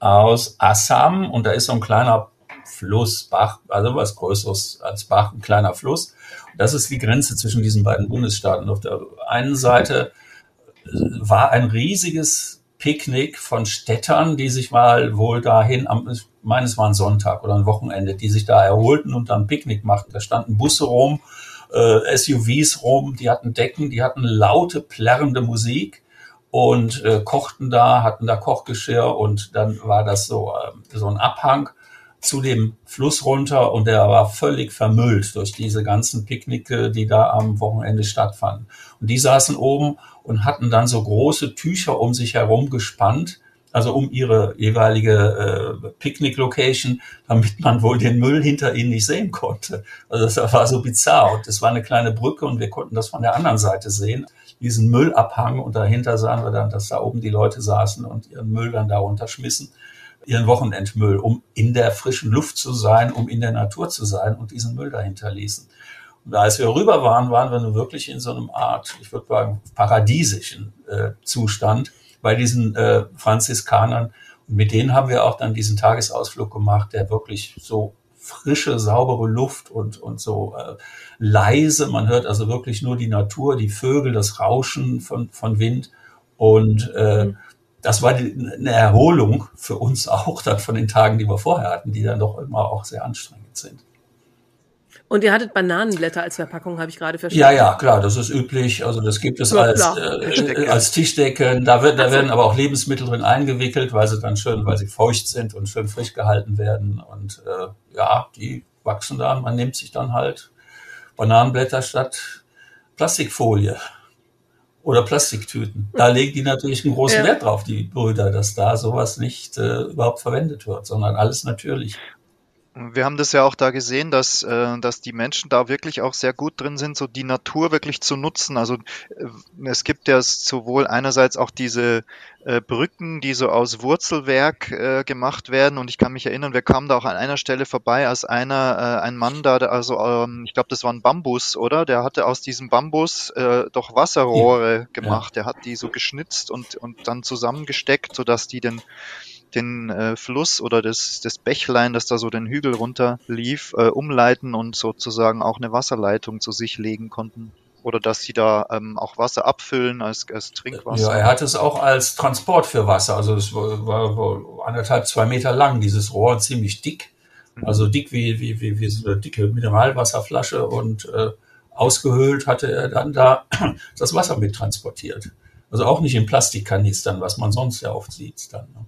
aus Assam und da ist so ein kleiner Fluss, Bach, also was Größeres als Bach, ein kleiner Fluss. Und das ist die Grenze zwischen diesen beiden Bundesstaaten. Auf der einen Seite war ein riesiges Picknick von Städtern, die sich mal wohl dahin, ich meine, es war ein Sonntag oder ein Wochenende, die sich da erholten und dann Picknick machten. Da standen Busse rum, äh, SUVs rum, die hatten Decken, die hatten laute, plärrende Musik und äh, kochten da, hatten da Kochgeschirr und dann war das so, äh, so ein Abhang zu dem Fluss runter und der war völlig vermüllt durch diese ganzen Picknicke, die da am Wochenende stattfanden. Und die saßen oben und hatten dann so große Tücher um sich herum gespannt, also um ihre jeweilige äh, Picknick-Location, damit man wohl den Müll hinter ihnen nicht sehen konnte. Also das war so bizarr. Und das war eine kleine Brücke und wir konnten das von der anderen Seite sehen, diesen Müllabhang. Und dahinter sahen wir dann, dass da oben die Leute saßen und ihren Müll dann da runterschmissen ihren Wochenendmüll, um in der frischen Luft zu sein, um in der Natur zu sein und diesen Müll dahinter ließen. Und als wir rüber waren, waren wir nun wirklich in so einem Art, ich würde sagen, paradiesischen äh, Zustand bei diesen äh, Franziskanern. Und mit denen haben wir auch dann diesen Tagesausflug gemacht, der wirklich so frische, saubere Luft und, und so äh, leise. Man hört also wirklich nur die Natur, die Vögel, das Rauschen von, von Wind. Und äh, mhm. Das war die, eine Erholung für uns auch dann von den Tagen, die wir vorher hatten, die dann doch immer auch sehr anstrengend sind. Und ihr hattet Bananenblätter als Verpackung, habe ich gerade verstanden. Ja, ja, klar, das ist üblich. Also das gibt es ja, als, äh, als Tischdecken. Da, wird, da so. werden aber auch Lebensmittel drin eingewickelt, weil sie dann schön, weil sie feucht sind und schön frisch gehalten werden. Und äh, ja, die wachsen dann. Man nimmt sich dann halt Bananenblätter statt Plastikfolie oder Plastiktüten. Da legen die natürlich einen großen ja. Wert drauf, die Brüder, dass da sowas nicht äh, überhaupt verwendet wird, sondern alles natürlich. Wir haben das ja auch da gesehen, dass, äh, dass die Menschen da wirklich auch sehr gut drin sind, so die Natur wirklich zu nutzen. Also äh, es gibt ja sowohl einerseits auch diese äh, Brücken, die so aus Wurzelwerk gemacht werden. Und ich kann mich erinnern, wir kamen da auch an einer Stelle vorbei, als einer, ein Mann da, also ähm, ich glaube, das war ein Bambus, oder? Der hatte aus diesem Bambus doch Wasserrohre ja. gemacht. Der hat die so geschnitzt und, und dann zusammengesteckt, sodass die den den äh, Fluss oder das, das Bächlein, das da so den Hügel runter lief, äh, umleiten und sozusagen auch eine Wasserleitung zu sich legen konnten. Oder dass sie da ähm, auch Wasser abfüllen als, als Trinkwasser. Ja, er hat es auch als Transport für Wasser. Also es war, war, war anderthalb, zwei Meter lang, dieses Rohr, ziemlich dick. Mhm. Also dick wie, wie, wie, wie so eine dicke Mineralwasserflasche und äh, ausgehöhlt hatte er dann da das Wasser mit transportiert. Also auch nicht in Plastikkanistern, was man sonst ja oft sieht dann. Ne?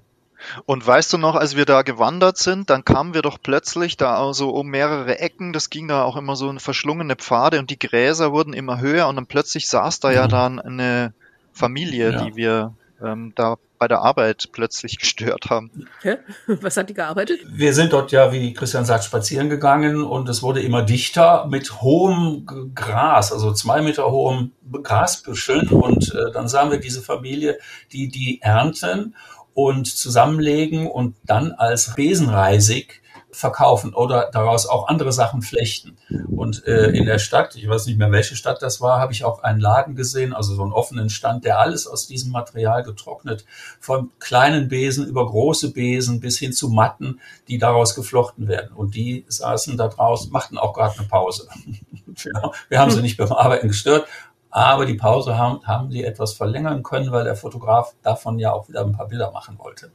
Und weißt du noch, als wir da gewandert sind, dann kamen wir doch plötzlich da so also um mehrere Ecken, das ging da auch immer so in verschlungene Pfade und die Gräser wurden immer höher und dann plötzlich saß da ja mhm. dann eine Familie, ja. die wir ähm, da bei der Arbeit plötzlich gestört haben. Hä? [LAUGHS] Was hat die gearbeitet? Wir sind dort ja, wie Christian sagt, spazieren gegangen und es wurde immer dichter mit hohem Gras, also zwei Meter hohem Grasbüscheln und äh, dann sahen wir diese Familie, die die ernten und zusammenlegen und dann als Besenreisig verkaufen oder daraus auch andere Sachen flechten. Und äh, in der Stadt, ich weiß nicht mehr, welche Stadt das war, habe ich auch einen Laden gesehen, also so einen offenen Stand, der alles aus diesem Material getrocknet, von kleinen Besen über große Besen bis hin zu Matten, die daraus geflochten werden. Und die saßen da draußen, machten auch gerade eine Pause. [LAUGHS] Wir haben sie nicht beim Arbeiten gestört, aber die Pause haben, haben sie etwas verlängern können, weil der Fotograf davon ja auch wieder ein paar Bilder machen wollte.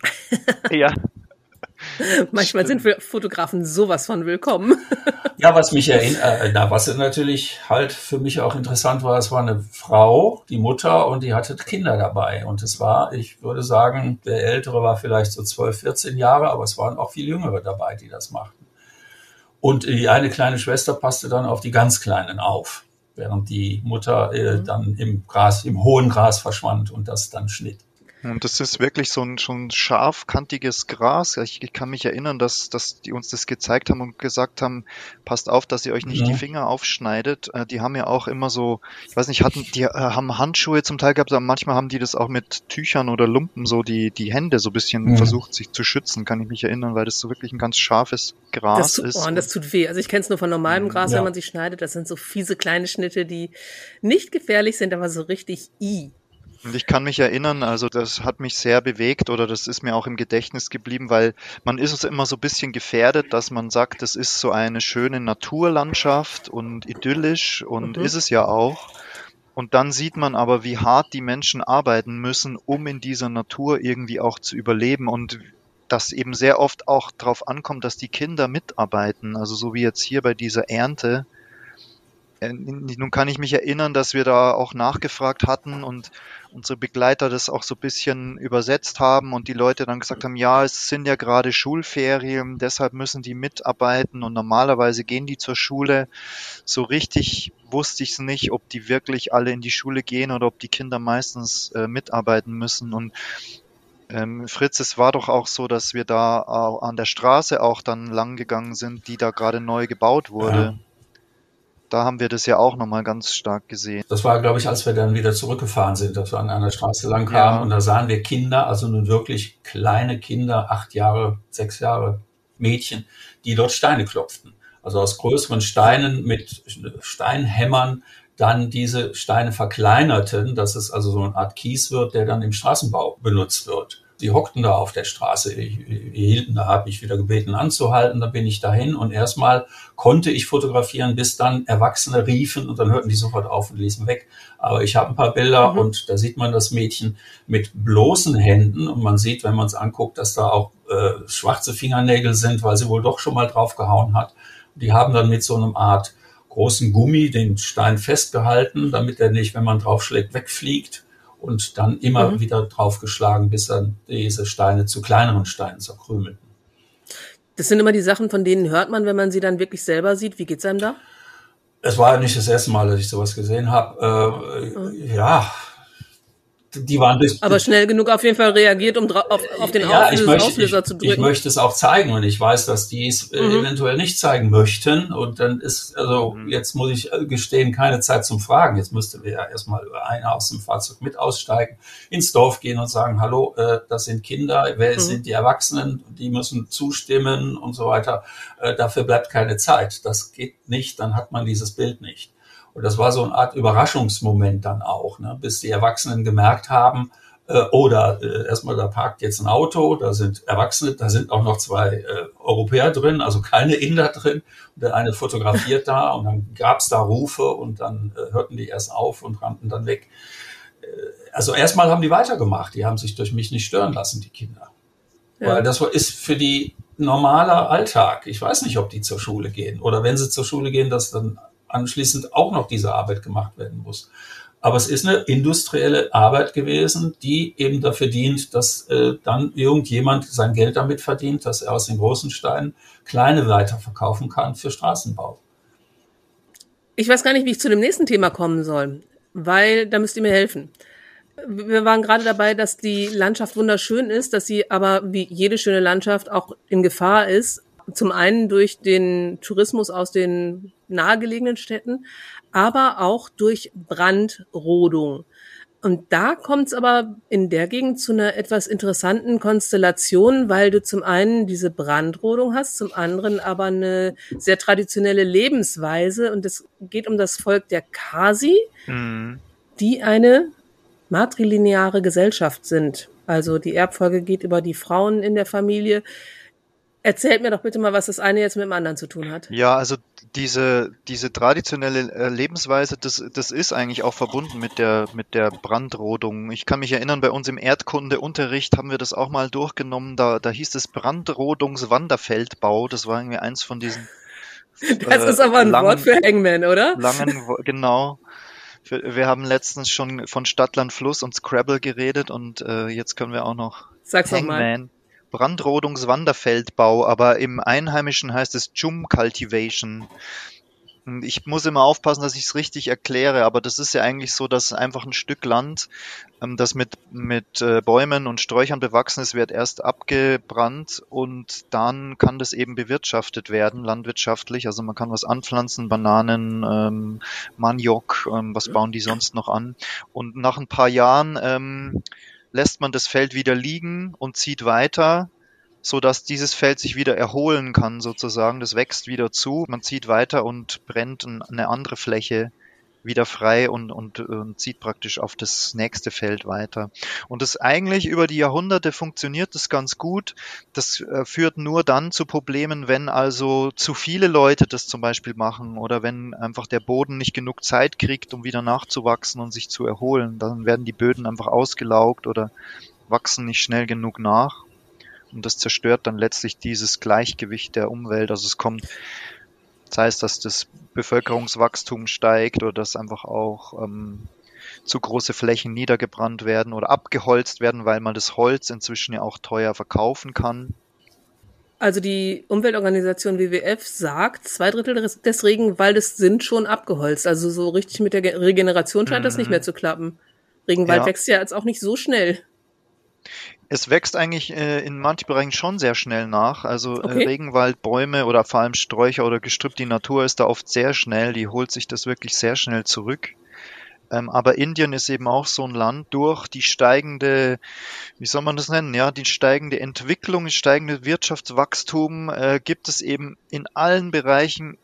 [LAUGHS] ja. Manchmal sind wir Fotografen sowas von willkommen. [LAUGHS] ja, was mich erinnert, äh, na, was natürlich halt für mich auch interessant war, es war eine Frau, die Mutter, und die hatte Kinder dabei. Und es war, ich würde sagen, der Ältere war vielleicht so 12, 14 Jahre, aber es waren auch viel Jüngere dabei, die das machten. Und die eine kleine Schwester passte dann auf die ganz Kleinen auf während die Mutter äh, mhm. dann im Gras, im hohen Gras verschwand und das dann schnitt. Und das ist wirklich so ein schon scharfkantiges Gras. Ich, ich, kann mich erinnern, dass, dass die uns das gezeigt haben und gesagt haben, passt auf, dass ihr euch nicht ja. die Finger aufschneidet. Äh, die haben ja auch immer so, ich weiß nicht, hatten, die äh, haben Handschuhe zum Teil gehabt, aber manchmal haben die das auch mit Tüchern oder Lumpen so die, die Hände so ein bisschen ja. versucht, sich zu schützen, kann ich mich erinnern, weil das so wirklich ein ganz scharfes Gras das tut, ist. Oh, und das tut weh. Also ich kenne es nur von normalem Gras, ja. wenn man sich schneidet. Das sind so fiese kleine Schnitte, die nicht gefährlich sind, aber so richtig i. Und ich kann mich erinnern, also das hat mich sehr bewegt oder das ist mir auch im Gedächtnis geblieben, weil man ist es immer so ein bisschen gefährdet, dass man sagt, das ist so eine schöne Naturlandschaft und idyllisch und mhm. ist es ja auch. Und dann sieht man aber, wie hart die Menschen arbeiten müssen, um in dieser Natur irgendwie auch zu überleben und dass eben sehr oft auch darauf ankommt, dass die Kinder mitarbeiten. Also so wie jetzt hier bei dieser Ernte, nun kann ich mich erinnern, dass wir da auch nachgefragt hatten und unsere Begleiter das auch so ein bisschen übersetzt haben und die Leute dann gesagt haben, ja, es sind ja gerade Schulferien, deshalb müssen die mitarbeiten und normalerweise gehen die zur Schule. So richtig wusste ich es nicht, ob die wirklich alle in die Schule gehen oder ob die Kinder meistens äh, mitarbeiten müssen und ähm, Fritz, es war doch auch so, dass wir da an der Straße auch dann lang gegangen sind, die da gerade neu gebaut wurde. Ja da haben wir das ja auch nochmal ganz stark gesehen. Das war, glaube ich, als wir dann wieder zurückgefahren sind, dass wir an einer Straße lang kamen ja. und da sahen wir Kinder, also nun wirklich kleine Kinder, acht Jahre, sechs Jahre Mädchen, die dort Steine klopften. Also aus größeren Steinen mit Steinhämmern dann diese Steine verkleinerten, dass es also so eine Art Kies wird, der dann im Straßenbau benutzt wird. Die hockten da auf der Straße. Die, hielten, da habe ich wieder gebeten anzuhalten, da bin ich dahin und erstmal konnte ich fotografieren, bis dann Erwachsene riefen und dann hörten die sofort auf und ließen weg. Aber ich habe ein paar Bilder mhm. und da sieht man das Mädchen mit bloßen Händen und man sieht, wenn man es anguckt, dass da auch äh, schwarze Fingernägel sind, weil sie wohl doch schon mal drauf gehauen hat. Die haben dann mit so einem Art großen Gummi den Stein festgehalten, damit er nicht, wenn man draufschlägt, wegfliegt und dann immer mhm. wieder draufgeschlagen, bis dann diese Steine zu kleineren Steinen zerkrümelten. Das sind immer die Sachen, von denen hört man, wenn man sie dann wirklich selber sieht. Wie geht's einem da? Es war ja nicht das erste Mal, dass ich sowas gesehen habe. Äh, mhm. Ja, die waren durch. Aber schnell genug auf jeden Fall reagiert, um auf, auf den ja, Auslöser, möchte, Auslöser ich, zu drücken. Ich möchte es auch zeigen und ich weiß, dass die es äh, mhm. eventuell nicht zeigen möchten. Und dann ist, also mhm. jetzt muss ich gestehen, keine Zeit zum Fragen. Jetzt müsste wir ja erstmal einer aus dem Fahrzeug mit aussteigen, ins Dorf gehen und sagen, hallo, äh, das sind Kinder, wer mhm. sind die Erwachsenen, die müssen zustimmen und so weiter. Äh, dafür bleibt keine Zeit. Das geht nicht, dann hat man dieses Bild nicht. Und das war so eine Art Überraschungsmoment dann auch, ne? bis die Erwachsenen gemerkt haben, äh, oder äh, erstmal, da parkt jetzt ein Auto, da sind Erwachsene, da sind auch noch zwei äh, Europäer drin, also keine Inder drin. Und der eine fotografiert da und dann gab's da Rufe und dann äh, hörten die erst auf und rannten dann weg. Äh, also erstmal haben die weitergemacht, die haben sich durch mich nicht stören lassen, die Kinder. Ja. Weil das ist für die normaler Alltag. Ich weiß nicht, ob die zur Schule gehen oder wenn sie zur Schule gehen, dass dann anschließend auch noch diese Arbeit gemacht werden muss. Aber es ist eine industrielle Arbeit gewesen, die eben dafür dient, dass äh, dann irgendjemand sein Geld damit verdient, dass er aus den großen Steinen kleine weiterverkaufen kann für Straßenbau. Ich weiß gar nicht, wie ich zu dem nächsten Thema kommen soll, weil da müsst ihr mir helfen. Wir waren gerade dabei, dass die Landschaft wunderschön ist, dass sie aber wie jede schöne Landschaft auch in Gefahr ist, zum einen durch den Tourismus aus den nahegelegenen Städten, aber auch durch Brandrodung. Und da kommt es aber in der Gegend zu einer etwas interessanten Konstellation, weil du zum einen diese Brandrodung hast, zum anderen aber eine sehr traditionelle Lebensweise. Und es geht um das Volk der Kasi, mhm. die eine matrilineare Gesellschaft sind. Also die Erbfolge geht über die Frauen in der Familie. Erzählt mir doch bitte mal, was das eine jetzt mit dem anderen zu tun hat. Ja, also diese, diese traditionelle äh, Lebensweise, das, das ist eigentlich auch verbunden mit der, mit der Brandrodung. Ich kann mich erinnern, bei uns im Erdkundeunterricht haben wir das auch mal durchgenommen. Da, da hieß es Brandrodungswanderfeldbau. Das war irgendwie eins von diesen. [LAUGHS] Das äh, ist aber ein langen, Wort für Hangman, oder? Langen, genau. Wir haben letztens schon von Stadtland Fluss und Scrabble geredet und äh, jetzt können wir auch noch Sag's Hangman. Brandrodungswanderfeldbau, aber im Einheimischen heißt es Jum Cultivation. Ich muss immer aufpassen, dass ich es richtig erkläre, aber das ist ja eigentlich so, dass einfach ein Stück Land, ähm, das mit, mit äh, Bäumen und Sträuchern bewachsen ist, wird erst abgebrannt und dann kann das eben bewirtschaftet werden, landwirtschaftlich. Also man kann was anpflanzen, Bananen, ähm, Maniok, ähm, was bauen die sonst noch an. Und nach ein paar Jahren ähm, lässt man das Feld wieder liegen und zieht weiter, so dass dieses Feld sich wieder erholen kann sozusagen. Das wächst wieder zu, man zieht weiter und brennt eine andere Fläche wieder frei und, und, und zieht praktisch auf das nächste Feld weiter. Und das eigentlich über die Jahrhunderte funktioniert das ganz gut. Das äh, führt nur dann zu Problemen, wenn also zu viele Leute das zum Beispiel machen oder wenn einfach der Boden nicht genug Zeit kriegt, um wieder nachzuwachsen und sich zu erholen. Dann werden die Böden einfach ausgelaugt oder wachsen nicht schnell genug nach. Und das zerstört dann letztlich dieses Gleichgewicht der Umwelt. Also es kommt sei es, dass das Bevölkerungswachstum steigt oder dass einfach auch ähm, zu große Flächen niedergebrannt werden oder abgeholzt werden, weil man das Holz inzwischen ja auch teuer verkaufen kann. Also die Umweltorganisation WWF sagt, zwei Drittel des Regenwaldes sind schon abgeholzt. Also so richtig mit der Regeneration scheint mhm. das nicht mhm. mehr zu klappen. Regenwald ja. wächst ja jetzt auch nicht so schnell. Es wächst eigentlich äh, in manchen Bereichen schon sehr schnell nach. Also äh, okay. äh, Regenwald, Bäume oder vor allem Sträucher oder Gestrüpp, die Natur ist da oft sehr schnell, die holt sich das wirklich sehr schnell zurück. Ähm, aber Indien ist eben auch so ein Land durch die steigende, wie soll man das nennen, ja, die steigende Entwicklung, das steigende Wirtschaftswachstum äh, gibt es eben in allen Bereichen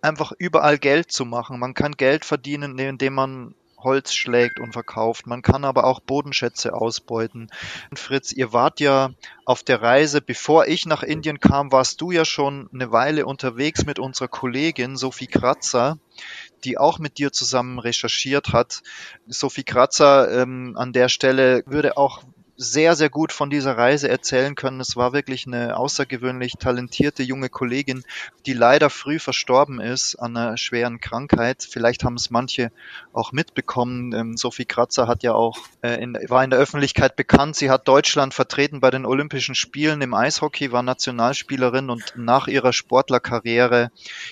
einfach überall Geld zu machen. Man kann Geld verdienen, indem man Holz schlägt und verkauft. Man kann aber auch Bodenschätze ausbeuten. Fritz, ihr wart ja auf der Reise, bevor ich nach Indien kam, warst du ja schon eine Weile unterwegs mit unserer Kollegin Sophie Kratzer, die auch mit dir zusammen recherchiert hat. Sophie Kratzer ähm, an der Stelle würde auch sehr, sehr gut von dieser Reise erzählen können. Es war wirklich eine außergewöhnlich talentierte junge Kollegin, die leider früh verstorben ist an einer schweren Krankheit. Vielleicht haben es manche auch mitbekommen. Ähm, Sophie Kratzer hat ja auch äh, in, war in der Öffentlichkeit bekannt. Sie hat Deutschland vertreten bei den Olympischen Spielen im Eishockey, war Nationalspielerin und nach ihrer Sportlerkarriere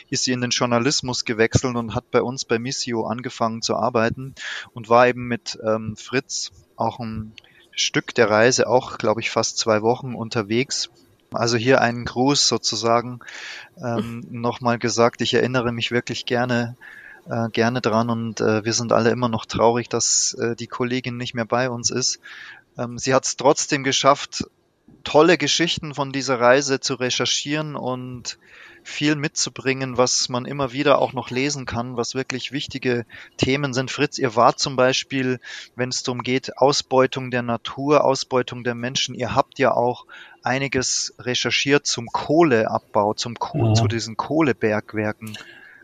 ist sie in den Journalismus gewechselt und hat bei uns bei Missio angefangen zu arbeiten und war eben mit ähm, Fritz auch ein Stück der Reise auch, glaube ich, fast zwei Wochen unterwegs. Also hier einen Gruß sozusagen ähm, [LAUGHS] nochmal gesagt. Ich erinnere mich wirklich gerne äh, gerne dran und äh, wir sind alle immer noch traurig, dass äh, die Kollegin nicht mehr bei uns ist. Ähm, sie hat es trotzdem geschafft, tolle Geschichten von dieser Reise zu recherchieren und viel mitzubringen, was man immer wieder auch noch lesen kann, was wirklich wichtige Themen sind. Fritz, ihr wart zum Beispiel, wenn es darum geht, Ausbeutung der Natur, Ausbeutung der Menschen, ihr habt ja auch einiges recherchiert zum Kohleabbau, zum Koh ja. zu diesen Kohlebergwerken.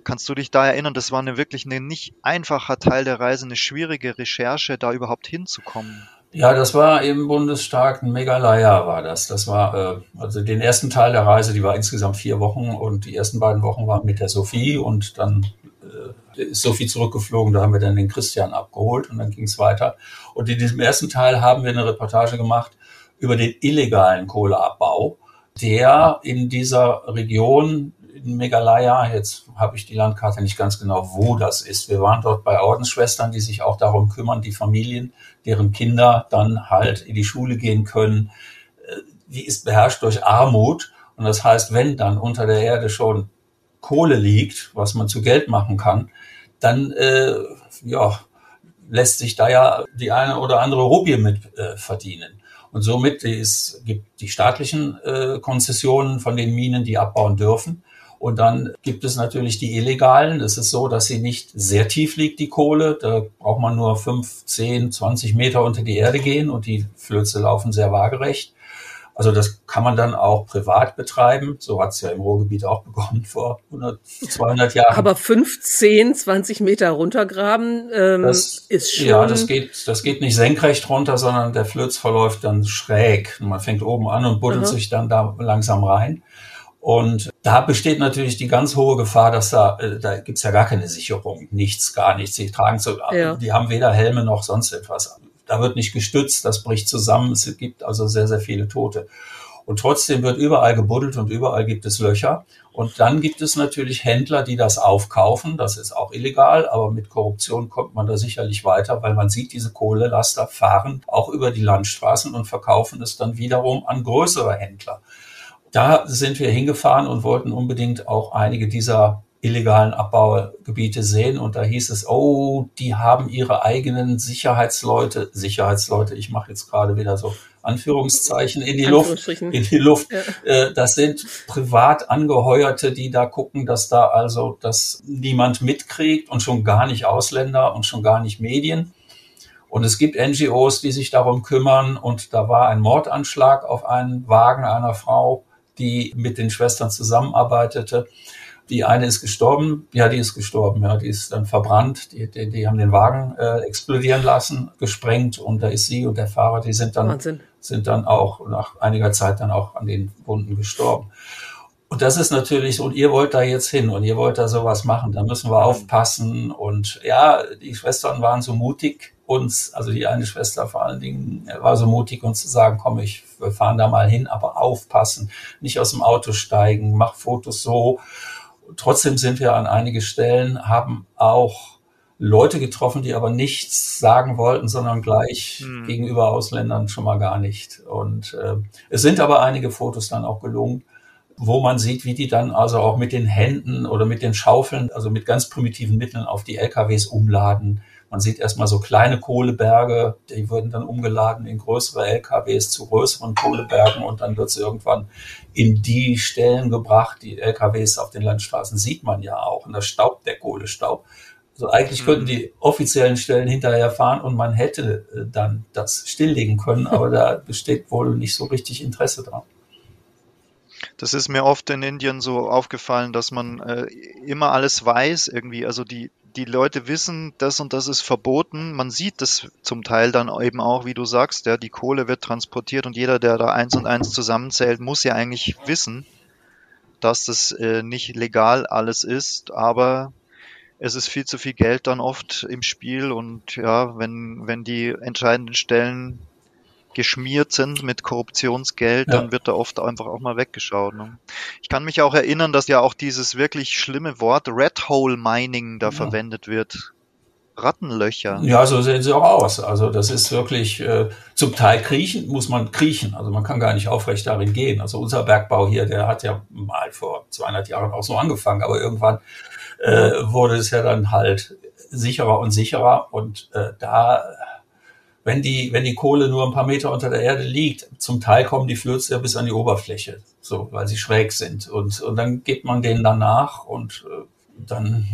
Kannst du dich da erinnern? Das war eine wirklich ein nicht einfacher Teil der Reise, eine schwierige Recherche, da überhaupt hinzukommen. Ja, das war im Bundesstaat Meghalaya war das. Das war, äh, also den ersten Teil der Reise, die war insgesamt vier Wochen und die ersten beiden Wochen waren mit der Sophie und dann äh, ist Sophie zurückgeflogen, da haben wir dann den Christian abgeholt und dann ging es weiter. Und in diesem ersten Teil haben wir eine Reportage gemacht über den illegalen Kohleabbau, der in dieser Region in Meghalaya, jetzt habe ich die Landkarte nicht ganz genau, wo das ist. Wir waren dort bei Ordensschwestern, die sich auch darum kümmern, die Familien, deren Kinder dann halt in die Schule gehen können. Äh, die ist beherrscht durch Armut. Und das heißt, wenn dann unter der Erde schon Kohle liegt, was man zu Geld machen kann, dann äh, ja, lässt sich da ja die eine oder andere Rubie mit äh, verdienen. Und somit ist, gibt die staatlichen äh, Konzessionen von den Minen, die abbauen dürfen. Und dann gibt es natürlich die illegalen. Es ist so, dass sie nicht sehr tief liegt, die Kohle. Da braucht man nur 5, 10, 20 Meter unter die Erde gehen und die Flöze laufen sehr waagerecht. Also das kann man dann auch privat betreiben. So hat es ja im Ruhrgebiet auch begonnen [LAUGHS] vor 100, 200 Jahren. Aber 15, 20 Meter runtergraben ähm, das, ist schon... Ja, das geht, das geht nicht senkrecht runter, sondern der Flöz verläuft dann schräg. Man fängt oben an und buddelt Aha. sich dann da langsam rein. Und da besteht natürlich die ganz hohe Gefahr, dass da, äh, da gibt's ja gar keine Sicherung, nichts, gar nichts. Die tragen so, ja. die haben weder Helme noch sonst etwas. Da wird nicht gestützt, das bricht zusammen. Es gibt also sehr, sehr viele Tote. Und trotzdem wird überall gebuddelt und überall gibt es Löcher. Und dann gibt es natürlich Händler, die das aufkaufen. Das ist auch illegal, aber mit Korruption kommt man da sicherlich weiter, weil man sieht, diese Kohlelaster fahren auch über die Landstraßen und verkaufen es dann wiederum an größere Händler da sind wir hingefahren und wollten unbedingt auch einige dieser illegalen Abbaugebiete sehen. Und da hieß es, oh, die haben ihre eigenen Sicherheitsleute, Sicherheitsleute, ich mache jetzt gerade wieder so Anführungszeichen in die Luft, in die Luft. Ja. Äh, das sind privat angeheuerte, die da gucken, dass da also, dass niemand mitkriegt und schon gar nicht Ausländer und schon gar nicht Medien. Und es gibt NGOs, die sich darum kümmern. Und da war ein Mordanschlag auf einen Wagen einer Frau die mit den Schwestern zusammenarbeitete. Die eine ist gestorben, ja, die ist gestorben, ja, die ist dann verbrannt, die, die, die haben den Wagen äh, explodieren lassen, gesprengt und da ist sie und der Fahrer, die sind dann, Wahnsinn. sind dann auch nach einiger Zeit dann auch an den Wunden gestorben. Und das ist natürlich, und ihr wollt da jetzt hin und ihr wollt da sowas machen, da müssen wir aufpassen. Und ja, die Schwestern waren so mutig, uns, also die eine Schwester vor allen Dingen, war so mutig, uns zu sagen, komm, ich, wir fahren da mal hin, aber aufpassen, nicht aus dem Auto steigen, mach Fotos so. Trotzdem sind wir an einige Stellen, haben auch Leute getroffen, die aber nichts sagen wollten, sondern gleich hm. gegenüber Ausländern schon mal gar nicht. Und äh, es sind aber einige Fotos dann auch gelungen wo man sieht, wie die dann also auch mit den Händen oder mit den Schaufeln, also mit ganz primitiven Mitteln auf die LKWs umladen. Man sieht erstmal so kleine Kohleberge, die wurden dann umgeladen in größere LKWs zu größeren Kohlebergen und dann wird es irgendwann in die Stellen gebracht. Die LKWs auf den Landstraßen sieht man ja auch und das Staub, der Kohlestaub Also eigentlich könnten mhm. die offiziellen Stellen hinterher fahren und man hätte äh, dann das stilllegen können, [LAUGHS] aber da besteht wohl nicht so richtig Interesse dran. Das ist mir oft in Indien so aufgefallen, dass man äh, immer alles weiß irgendwie. Also die, die Leute wissen, das und das ist verboten. Man sieht das zum Teil dann eben auch, wie du sagst, ja, die Kohle wird transportiert und jeder, der da eins und eins zusammenzählt, muss ja eigentlich wissen, dass das äh, nicht legal alles ist, aber es ist viel zu viel Geld dann oft im Spiel und ja, wenn, wenn die entscheidenden Stellen geschmiert sind mit Korruptionsgeld, ja. dann wird da oft einfach auch mal weggeschaut. Ne? Ich kann mich auch erinnern, dass ja auch dieses wirklich schlimme Wort Red Hole Mining da ja. verwendet wird. Rattenlöcher. Ja, so sehen sie auch aus. Also das ist wirklich äh, zum Teil kriechen, muss man kriechen. Also man kann gar nicht aufrecht darin gehen. Also unser Bergbau hier, der hat ja mal vor 200 Jahren auch so angefangen, aber irgendwann äh, wurde es ja dann halt sicherer und sicherer und äh, da wenn die, wenn die Kohle nur ein paar Meter unter der Erde liegt, zum Teil kommen die Flöze ja bis an die Oberfläche, so, weil sie schräg sind. Und, und dann geht man denen dann nach und äh, dann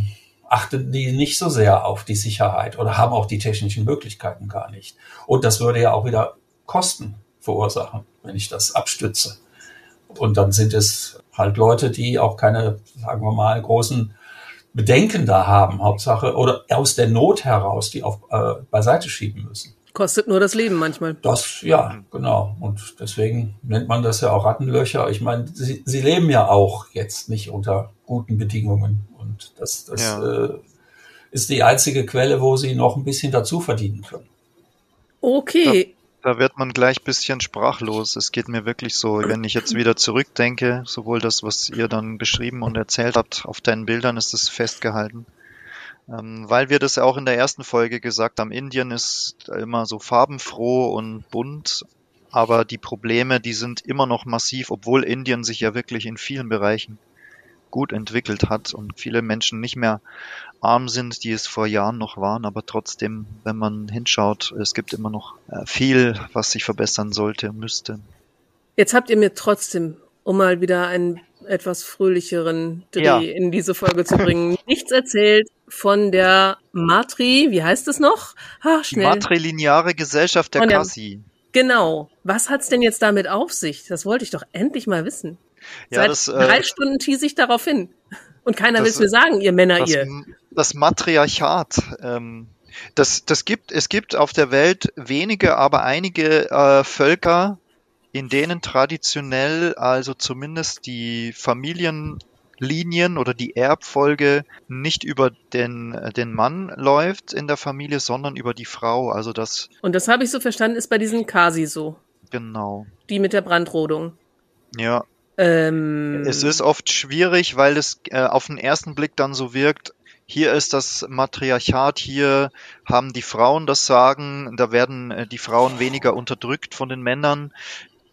achten die nicht so sehr auf die Sicherheit oder haben auch die technischen Möglichkeiten gar nicht. Und das würde ja auch wieder Kosten verursachen, wenn ich das abstütze. Und dann sind es halt Leute, die auch keine, sagen wir mal, großen Bedenken da haben, Hauptsache, oder aus der Not heraus, die auf äh, beiseite schieben müssen. Kostet nur das Leben manchmal. Das, ja, genau. Und deswegen nennt man das ja auch Rattenlöcher. Ich meine, sie, sie leben ja auch jetzt nicht unter guten Bedingungen. Und das, das ja. äh, ist die einzige Quelle, wo sie noch ein bisschen dazu verdienen können. Okay. Da, da wird man gleich bisschen sprachlos. Es geht mir wirklich so, wenn ich jetzt wieder zurückdenke, sowohl das, was ihr dann beschrieben und erzählt habt, auf deinen Bildern ist es festgehalten. Ähm, weil wir das ja auch in der ersten Folge gesagt haben, Indien ist immer so farbenfroh und bunt, aber die Probleme, die sind immer noch massiv, obwohl Indien sich ja wirklich in vielen Bereichen gut entwickelt hat und viele Menschen nicht mehr arm sind, die es vor Jahren noch waren, aber trotzdem, wenn man hinschaut, es gibt immer noch äh, viel, was sich verbessern sollte, müsste. Jetzt habt ihr mir trotzdem, um mal wieder einen etwas fröhlicheren Dreh ja. in diese Folge zu bringen, [LAUGHS] nichts erzählt von der Matri, wie heißt es noch? Ach, schnell. Matrilineare Gesellschaft der, der Kassi. Genau. Was hat's denn jetzt damit auf sich? Das wollte ich doch endlich mal wissen. Ja, Seit das, äh, drei Stunden tease ich darauf hin. Und keiner will es mir sagen, ihr Männer, das, ihr. Das Matriarchat. Ähm, das, das gibt, es gibt auf der Welt wenige, aber einige äh, Völker, in denen traditionell also zumindest die Familien Linien oder die Erbfolge nicht über den, den Mann läuft in der Familie, sondern über die Frau. Also das. Und das habe ich so verstanden, ist bei diesen Kasi so. Genau. Die mit der Brandrodung. Ja. Ähm, es ist oft schwierig, weil es äh, auf den ersten Blick dann so wirkt, hier ist das Matriarchat, hier haben die Frauen das Sagen, da werden äh, die Frauen weniger unterdrückt von den Männern.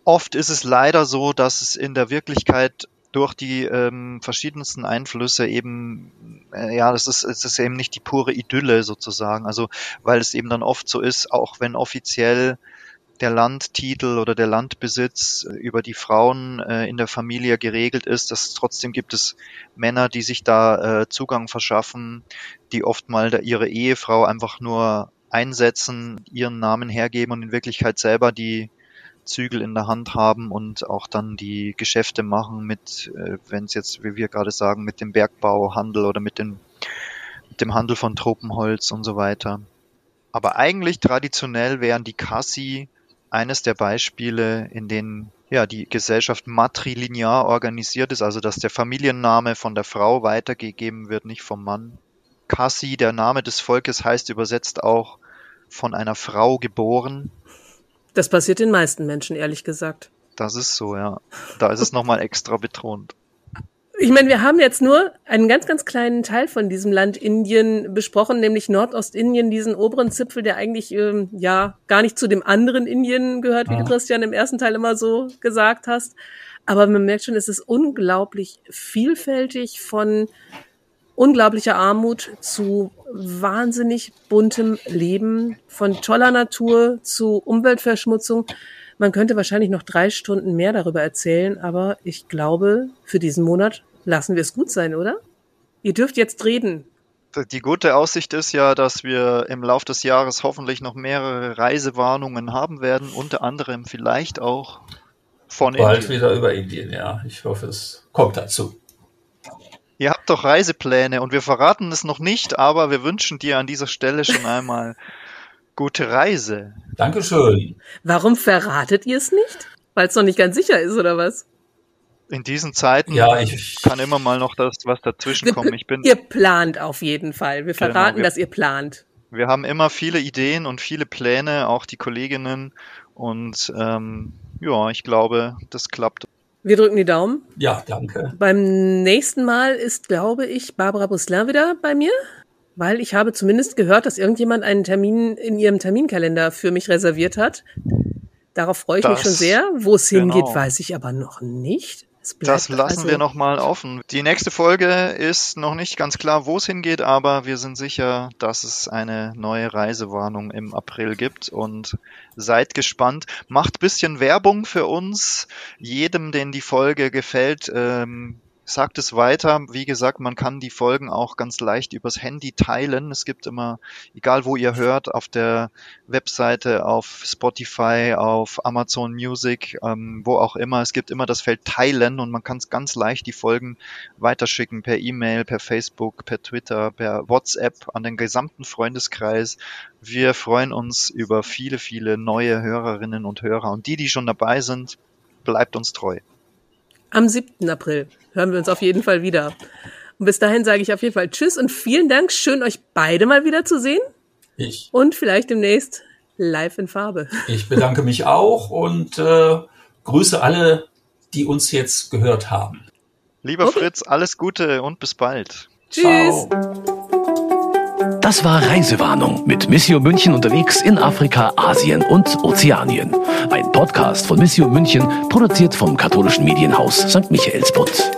Oft ist es leider so, dass es in der Wirklichkeit durch die ähm, verschiedensten Einflüsse eben, äh, ja, das ist, es ist eben nicht die pure Idylle sozusagen. Also, weil es eben dann oft so ist, auch wenn offiziell der Landtitel oder der Landbesitz über die Frauen äh, in der Familie geregelt ist, dass trotzdem gibt es Männer, die sich da äh, Zugang verschaffen, die oft mal ihre Ehefrau einfach nur einsetzen, ihren Namen hergeben und in Wirklichkeit selber die Zügel in der Hand haben und auch dann die Geschäfte machen mit, äh, wenn es jetzt, wie wir gerade sagen, mit dem Bergbauhandel oder mit, den, mit dem Handel von Tropenholz und so weiter. Aber eigentlich traditionell wären die Kassi eines der Beispiele, in denen ja die Gesellschaft matrilinear organisiert ist, also dass der Familienname von der Frau weitergegeben wird, nicht vom Mann. Kassi, der Name des Volkes, heißt übersetzt auch von einer Frau geboren. Das passiert den meisten Menschen, ehrlich gesagt. Das ist so, ja. Da ist es nochmal extra betont. Ich meine, wir haben jetzt nur einen ganz, ganz kleinen Teil von diesem Land Indien besprochen, nämlich Nordostindien, diesen oberen Zipfel, der eigentlich ähm, ja gar nicht zu dem anderen Indien gehört, wie ja. du Christian im ersten Teil immer so gesagt hast. Aber man merkt schon, es ist unglaublich vielfältig von unglaublicher Armut zu wahnsinnig buntem Leben, von toller Natur zu Umweltverschmutzung. Man könnte wahrscheinlich noch drei Stunden mehr darüber erzählen, aber ich glaube, für diesen Monat lassen wir es gut sein, oder? Ihr dürft jetzt reden. Die gute Aussicht ist ja, dass wir im Laufe des Jahres hoffentlich noch mehrere Reisewarnungen haben werden, unter anderem vielleicht auch von Bald Indien. wieder über Indien, ja. Ich hoffe, es kommt dazu. Ihr habt doch Reisepläne und wir verraten es noch nicht, aber wir wünschen dir an dieser Stelle schon [LAUGHS] einmal gute Reise. Dankeschön. Warum verratet ihr es nicht? Weil es noch nicht ganz sicher ist, oder was? In diesen Zeiten ja, ich, kann immer mal noch das, was dazwischen kommen. Ich bin, ihr plant auf jeden Fall. Wir genau, verraten, genau, wir, dass ihr plant. Wir haben immer viele Ideen und viele Pläne, auch die Kolleginnen. Und ähm, ja, ich glaube, das klappt. Wir drücken die Daumen. Ja, danke. Beim nächsten Mal ist, glaube ich, Barbara Busselin wieder bei mir, weil ich habe zumindest gehört, dass irgendjemand einen Termin in ihrem Terminkalender für mich reserviert hat. Darauf freue ich das, mich schon sehr. Wo es genau. hingeht, weiß ich aber noch nicht. Das lassen also wir nochmal offen. Die nächste Folge ist noch nicht ganz klar, wo es hingeht, aber wir sind sicher, dass es eine neue Reisewarnung im April gibt und seid gespannt. Macht bisschen Werbung für uns. Jedem, den die Folge gefällt, ähm, sagt es weiter. Wie gesagt, man kann die Folgen auch ganz leicht übers Handy teilen. Es gibt immer, egal wo ihr hört, auf der Webseite, auf Spotify, auf Amazon Music, ähm, wo auch immer, es gibt immer das Feld Teilen und man kann es ganz leicht die Folgen weiterschicken per E-Mail, per Facebook, per Twitter, per WhatsApp an den gesamten Freundeskreis. Wir freuen uns über viele, viele neue Hörerinnen und Hörer und die, die schon dabei sind, bleibt uns treu. Am 7. April hören wir uns auf jeden Fall wieder. Und bis dahin sage ich auf jeden Fall Tschüss und vielen Dank. Schön, euch beide mal wieder zu sehen. Ich. Und vielleicht demnächst live in Farbe. Ich bedanke mich auch und äh, grüße alle, die uns jetzt gehört haben. Lieber okay. Fritz, alles Gute und bis bald. Tschüss. Ciao. Das war Reisewarnung mit Missio München unterwegs in Afrika, Asien und Ozeanien. Ein Podcast von Missio München, produziert vom katholischen Medienhaus St. Michaelsbund.